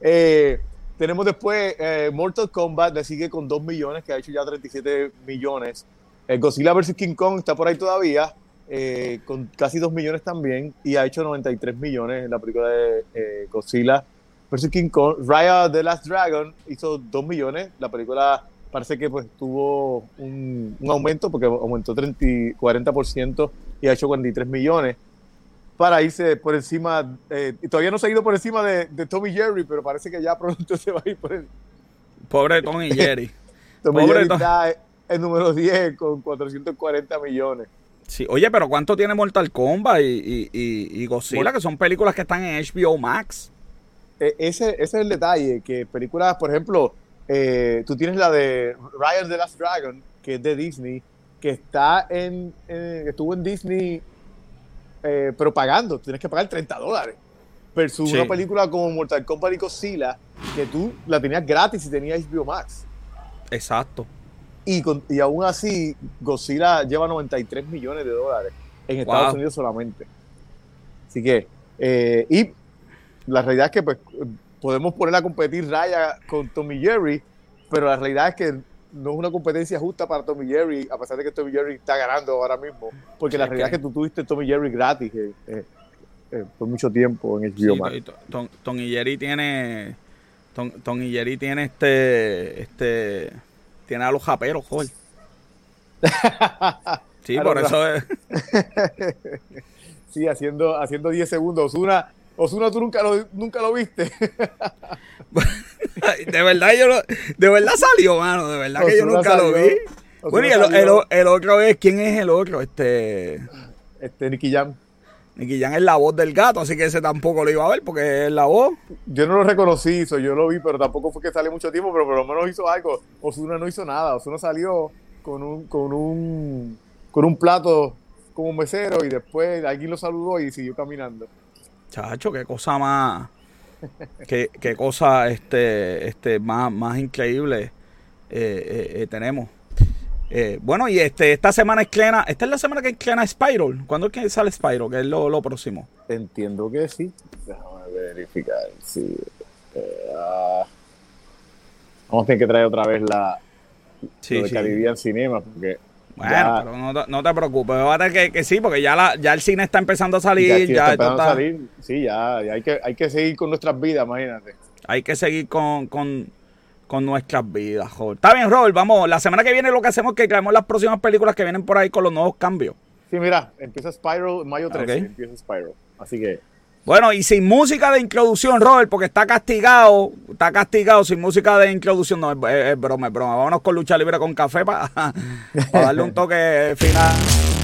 [SPEAKER 2] Eh, tenemos después eh, Mortal Kombat, le sigue con 2 millones, que ha hecho ya 37 millones. Eh, Godzilla vs. King Kong está por ahí todavía, eh, con casi 2 millones también, y ha hecho 93 millones en la película de Godzilla vs. King Kong. Raya The Last Dragon hizo 2 millones, la película parece que pues tuvo un, un aumento porque aumentó 30, 40% y ha hecho 43 millones para irse por encima, eh, todavía no se ha ido por encima de, de, Tommy Jerry, pero parece que ya pronto [LAUGHS] se va a ir por el...
[SPEAKER 1] Pobre Tommy [LAUGHS] Jerry.
[SPEAKER 2] Tommy Pobre Jerry está en número 10 con 440 millones.
[SPEAKER 1] Sí, oye, pero ¿cuánto tiene Mortal Kombat y, y, y Godzilla, que son películas que están en HBO Max?
[SPEAKER 2] E, ese, ese es el detalle, que películas, por ejemplo, eh, tú tienes la de Ryan the Last Dragon, que es de Disney, que está en, estuvo en Disney eh, pero pagando, tienes que pagar 30 dólares. Versus una película como Mortal Kombat y Godzilla, que tú la tenías gratis y tenías HBO Max.
[SPEAKER 1] Exacto.
[SPEAKER 2] Y, y aún así, Godzilla lleva 93 millones de dólares en Estados Unidos solamente. Así que, eh, y la realidad es que pues, podemos poner a competir Raya con Tommy Jerry, pero la realidad es que no es una competencia justa para Tommy Jerry, a pesar de que Tommy Jerry está ganando ahora mismo, porque la realidad es que tú tuviste Tommy Jerry gratis eh, eh, eh, por mucho tiempo en el sí,
[SPEAKER 1] Tommy Jerry tiene Tommy Jerry tiene este este tiene a los japeros, joder. [LAUGHS] sí, por eso es. [LAUGHS]
[SPEAKER 2] sí, haciendo haciendo 10 segundos. Osuna, Osuna tú nunca lo, nunca lo viste. [LAUGHS]
[SPEAKER 1] de verdad yo de verdad salió, mano, de verdad que yo nunca lo vi. Bueno, y el, otro es, ¿quién es el otro? Este.
[SPEAKER 2] Este, Nicky Jam.
[SPEAKER 1] Nicky Jam es la voz del gato, así que ese tampoco lo iba a ver porque es la voz.
[SPEAKER 2] Yo no lo reconocí, yo lo vi, pero tampoco fue que salió mucho tiempo, pero por lo menos hizo algo. Osuna no hizo nada, Osuna salió con un, con un, con un plato como mesero y después alguien lo saludó y siguió caminando.
[SPEAKER 1] Chacho, qué cosa más [LAUGHS] qué, qué cosa este, este, más, más increíble eh, eh, eh, bueno, y este, esta semana esclena, esta es la semana que esclena Spiral. ¿Cuándo es que sale Spiral? Que es lo, próximo.
[SPEAKER 2] Entiendo que sí. Déjame verificar. Sí. Ah, vamos a tener que traer otra vez la sí, de Caribbean Cinema porque
[SPEAKER 1] Bueno, pero no, no, te preocupes, que, que, sí, porque ya, la, ya el cine está empezando a salir. Ya, está
[SPEAKER 2] empezando a salir. Sí, ya, hay, que, hay que seguir con nuestras vidas, imagínate.
[SPEAKER 1] Hay que seguir con, con, con nuestras vidas, joder. Está bien, Robert, vamos. La semana que viene lo que hacemos es que creamos las próximas películas que vienen por ahí con los nuevos cambios.
[SPEAKER 2] Sí, mira, empieza Spiral en mayo 13, empieza Spiral. Así que.
[SPEAKER 1] Bueno, y sin música de introducción, Robert, porque está castigado, está castigado sin música de introducción. No, es, broma, es broma. Vámonos con lucha libre con café para, [LAUGHS] para darle un toque final.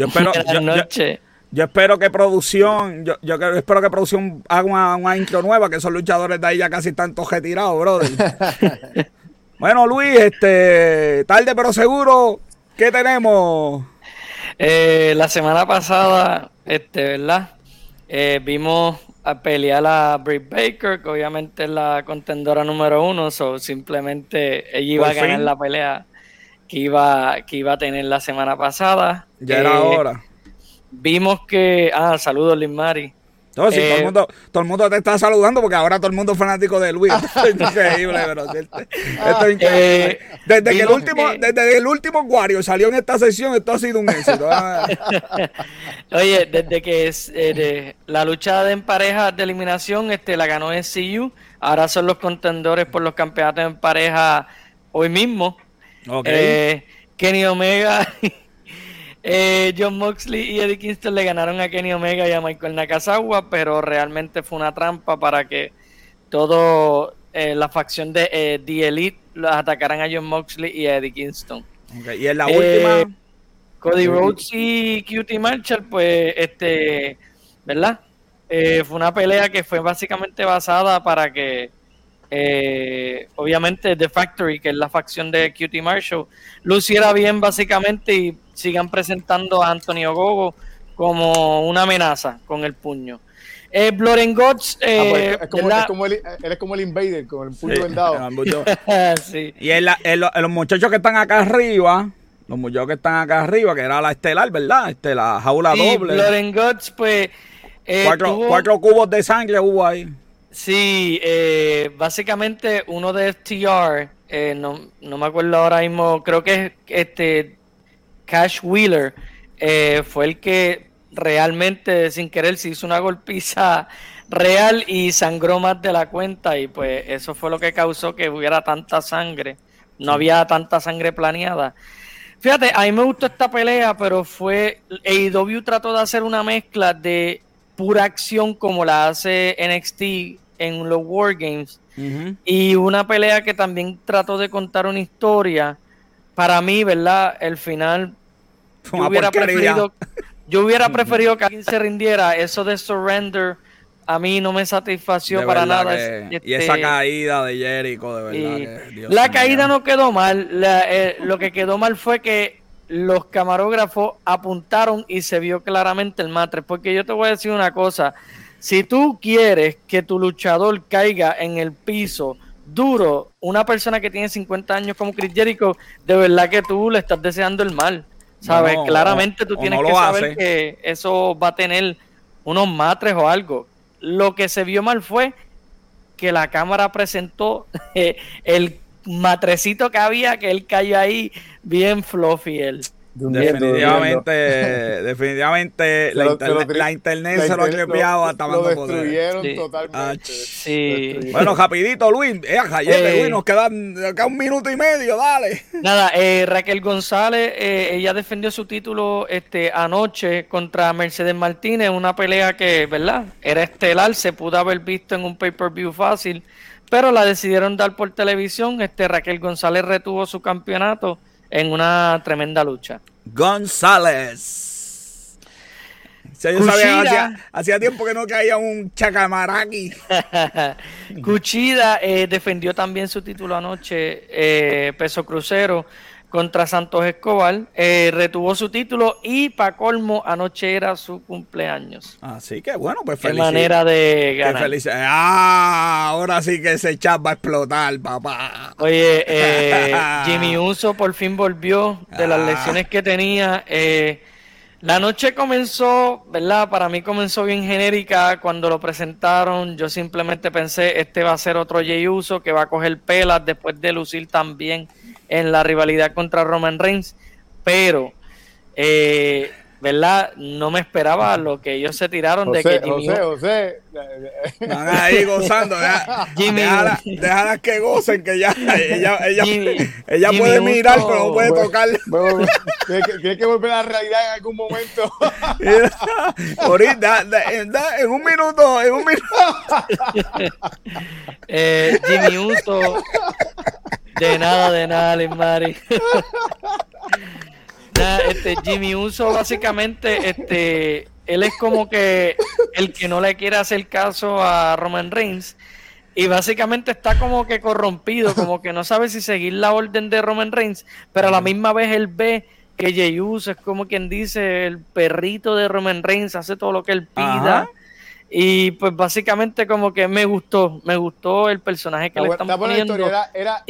[SPEAKER 1] Yo espero, [LAUGHS] yo, espero que producción, yo, yo, espero que producción haga una, intro nueva, que esos luchadores de ahí ya casi están todos retirados, brother. [LAUGHS] bueno, Luis, este, tarde pero seguro, ¿qué tenemos?
[SPEAKER 4] Eh, la semana pasada, este, ¿verdad? Eh, vimos a pelear a Britt Baker, que obviamente es la contendora número uno, o simplemente ella iba a ganar la pelea que iba, que iba a tener la semana pasada.
[SPEAKER 1] Ya era eh, hora.
[SPEAKER 4] Vimos que. Ah, saludos, Liz Mari.
[SPEAKER 1] todo, el eh, mundo, todo el mundo te está saludando porque ahora todo el mundo es fanático de Luis. [LAUGHS] es increíble, pero esto, es increíble. Eh, desde, que el último, desde el último Wario salió en esta sesión, esto ha sido un éxito. Ah. [LAUGHS]
[SPEAKER 4] Oye, desde que es, la lucha de en pareja de eliminación este, la ganó SCU, ahora son los contendores por los campeonatos en pareja hoy mismo. Eh, Kenny Omega, [LAUGHS] eh, John Moxley y Eddie Kingston le ganaron a Kenny Omega y a Michael Nakazawa, pero realmente fue una trampa para que todo eh, la facción de The Elite los atacaran a John Moxley y a Eddie Kingston.
[SPEAKER 1] Y en la última.
[SPEAKER 4] Cody Rhodes y Cutie Marshall, pues, este, ¿verdad? fue una pelea que fue básicamente basada para que eh, obviamente The Factory, que es la facción de Cutie Marshall, luciera bien básicamente y sigan presentando a Antonio Gogo como una amenaza con el puño. Eh, Blood and Gods. Ah, pues,
[SPEAKER 2] eh, es como, es como el, eres como el Invader, con el puño vendado. [LAUGHS] [LAUGHS]
[SPEAKER 1] sí. Y los muchachos que están acá arriba, los muchachos que están acá arriba, que era la estelar, ¿verdad? Este, la jaula doble.
[SPEAKER 4] Blood and Gods, pues.
[SPEAKER 1] Eh, cuatro cubos de sangre hubo ahí.
[SPEAKER 4] Sí, eh, básicamente uno de FTR, eh, no, no, me acuerdo ahora mismo, creo que este Cash Wheeler eh, fue el que realmente sin querer se hizo una golpiza real y sangró más de la cuenta y pues eso fue lo que causó que hubiera tanta sangre, no había tanta sangre planeada. Fíjate, a mí me gustó esta pelea, pero fue AEW trató de hacer una mezcla de pura acción como la hace NXT en los Wargames. Y una pelea que también trató de contar una historia. Para mí, ¿verdad? El final. Yo hubiera, preferido, yo hubiera preferido que alguien se rindiera. Eso de surrender a mí no me satisfació para nada.
[SPEAKER 1] y esa este, caída de Jericho, de verdad.
[SPEAKER 4] la caída no quedó mal. Eh, lo que quedó mal fue que los camarógrafos apuntaron y se vio claramente el matre. Porque yo te voy a decir una cosa. Si tú quieres que tu luchador caiga en el piso duro, una persona que tiene 50 años como Chris Jericho, de verdad que tú le estás deseando el mal. ¿Sabes? Claramente tú tienes que saber que eso va a tener unos matres o algo. Lo que se vio mal fue que la cámara presentó [LAUGHS] el matrecito que había, que él cayó ahí bien fluffy él.
[SPEAKER 1] Definitivamente, definitivamente la, internet se lo ha cambiado hasta
[SPEAKER 2] Lo destruyeron totalmente. Ah,
[SPEAKER 4] sí.
[SPEAKER 1] Bueno, rapidito, Luis. Eh, eh, Luis, nos queda, un minuto y medio, dale.
[SPEAKER 4] Nada, eh, Raquel González, eh, ella defendió su título este anoche contra Mercedes Martínez, una pelea que, ¿verdad? Era estelar, se pudo haber visto en un pay-per-view fácil, pero la decidieron dar por televisión. Este Raquel González retuvo su campeonato en una tremenda lucha.
[SPEAKER 1] González. hacía, tiempo que no caía un chacamaraki. [LAUGHS]
[SPEAKER 4] Cuchida eh, defendió también su título anoche, eh, peso crucero. Contra Santos Escobar, eh, retuvo su título y para colmo anoche era su cumpleaños.
[SPEAKER 1] Así que bueno, pues
[SPEAKER 4] feliz. manera de ganar.
[SPEAKER 1] Ah, ahora sí que ese chat va a explotar, papá.
[SPEAKER 4] Oye, eh, [LAUGHS] Jimmy Uso por fin volvió de las ah. lesiones que tenía. Eh, la noche comenzó, ¿verdad? Para mí comenzó bien genérica cuando lo presentaron. Yo simplemente pensé, este va a ser otro Jey Uso que va a coger pelas después de lucir también en la rivalidad contra Roman Reigns. Pero eh, ¿verdad? No me esperaba lo que ellos se tiraron de que
[SPEAKER 2] Jimmy José, José.
[SPEAKER 1] Están ahí gozando. [LAUGHS] Jimmy, déjala, que gocen, que ya [LAUGHS] ella, ella, ella puede mirar, pero no puede tocar.
[SPEAKER 2] tiene, que, volver a la realidad en algún momento. [LAUGHS]
[SPEAKER 1] Ahorita, en un minuto, en un minuto.
[SPEAKER 4] eh, Jimmy Uso. De [LAUGHS] nada, de nada, Liz Mari este Jimmy Uso básicamente, este, él es como que el que no le quiere hacer caso a Roman Reigns y básicamente está como que corrompido, como que no sabe si seguir la orden de Roman Reigns, pero a la misma vez él ve que Jey Uso es como quien dice el perrito de Roman Reigns, hace todo lo que él pida. Y pues básicamente como que me gustó, me gustó el personaje que le están poniendo.
[SPEAKER 2] Era, era,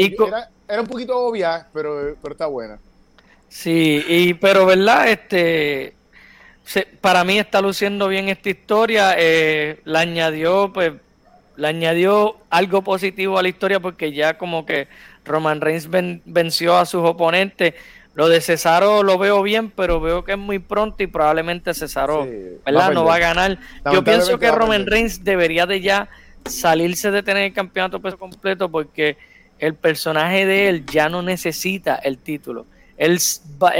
[SPEAKER 2] era, un poquito obvia, pero, pero está buena.
[SPEAKER 4] Sí, y pero verdad, este, para mí está luciendo bien esta historia. Eh, le añadió, pues, le añadió algo positivo a la historia porque ya como que Roman Reigns venció a sus oponentes. Lo de Cesaro lo veo bien, pero veo que es muy pronto y probablemente Cesaro, ¿verdad? no va a ganar. Yo pienso que Roman Reigns debería de ya salirse de tener el campeonato peso completo porque el personaje de él ya no necesita el título él,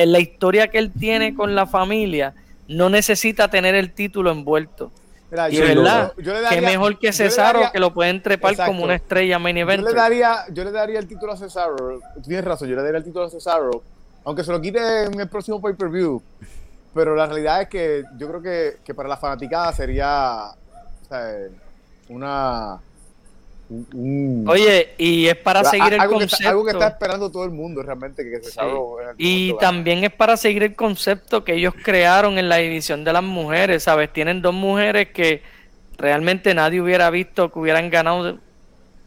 [SPEAKER 4] la historia que él tiene con la familia, no necesita tener el título envuelto. y verdad, que mejor que Cesaro, que lo pueden trepar como una estrella main event.
[SPEAKER 2] Yo le, daría, yo le daría el título a Cesaro, tienes razón, yo le daría el título a Cesaro, aunque se lo quite en el próximo pay-per-view. Pero la realidad es que yo creo que, que para la fanaticada sería una
[SPEAKER 4] Oye, y es para seguir el concepto.
[SPEAKER 2] algo que está esperando todo el mundo realmente. Que se
[SPEAKER 4] y también es para seguir el concepto que ellos crearon en la división de las mujeres, ¿sabes? Tienen dos mujeres que realmente nadie hubiera visto que hubieran ganado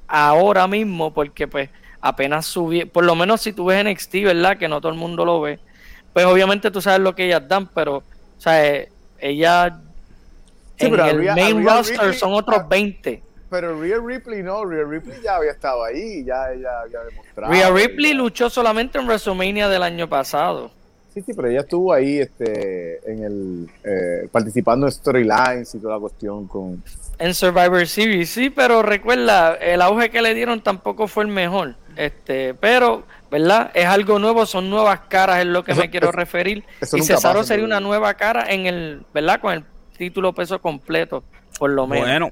[SPEAKER 4] ahora mismo, porque pues apenas subí, por lo menos si tú ves NXT, ¿verdad? Que no todo el mundo lo ve. Pues obviamente tú sabes lo que ellas dan, pero, o sea, ellas en el main roster son otros 20
[SPEAKER 2] pero Rhea Ripley no, Rhea Ripley ya había estado ahí, ya ella había demostrado.
[SPEAKER 4] Rhea Ripley luchó solamente en WrestleMania del año pasado.
[SPEAKER 2] Sí, sí, pero ella estuvo ahí este, en el, eh, participando en storylines y toda la cuestión con...
[SPEAKER 4] En Survivor Series, sí, pero recuerda, el auge que le dieron tampoco fue el mejor. Este, pero, ¿verdad? Es algo nuevo, son nuevas caras, es lo que me quiero referir. y Cesaro sería una nueva cara en el, ¿verdad? Con el título peso completo, por lo menos.
[SPEAKER 1] Bueno.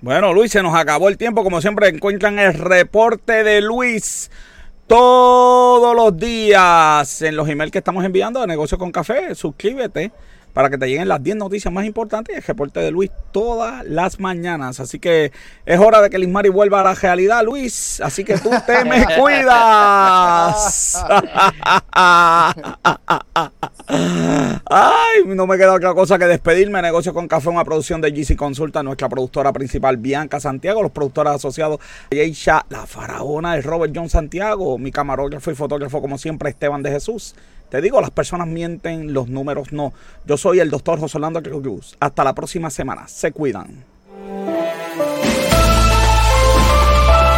[SPEAKER 1] Bueno, Luis, se nos acabó el tiempo. Como siempre, encuentran el reporte de Luis todos los días en los emails que estamos enviando de Negocio con Café. Suscríbete para que te lleguen las 10 noticias más importantes y el reporte de Luis todas las mañanas. Así que es hora de que Lismari vuelva a la realidad, Luis. Así que tú te me [LAUGHS] cuidas. Ay, no me queda otra cosa que despedirme. Negocio con Café, una producción de GC Consulta, nuestra productora principal, Bianca Santiago, los productores asociados, Yeisha, la faraona de Robert John Santiago, mi camarógrafo y fotógrafo, como siempre, Esteban de Jesús. Te digo, las personas mienten, los números no. Yo soy el doctor José Orlando Cruz. Hasta la próxima semana. Se cuidan.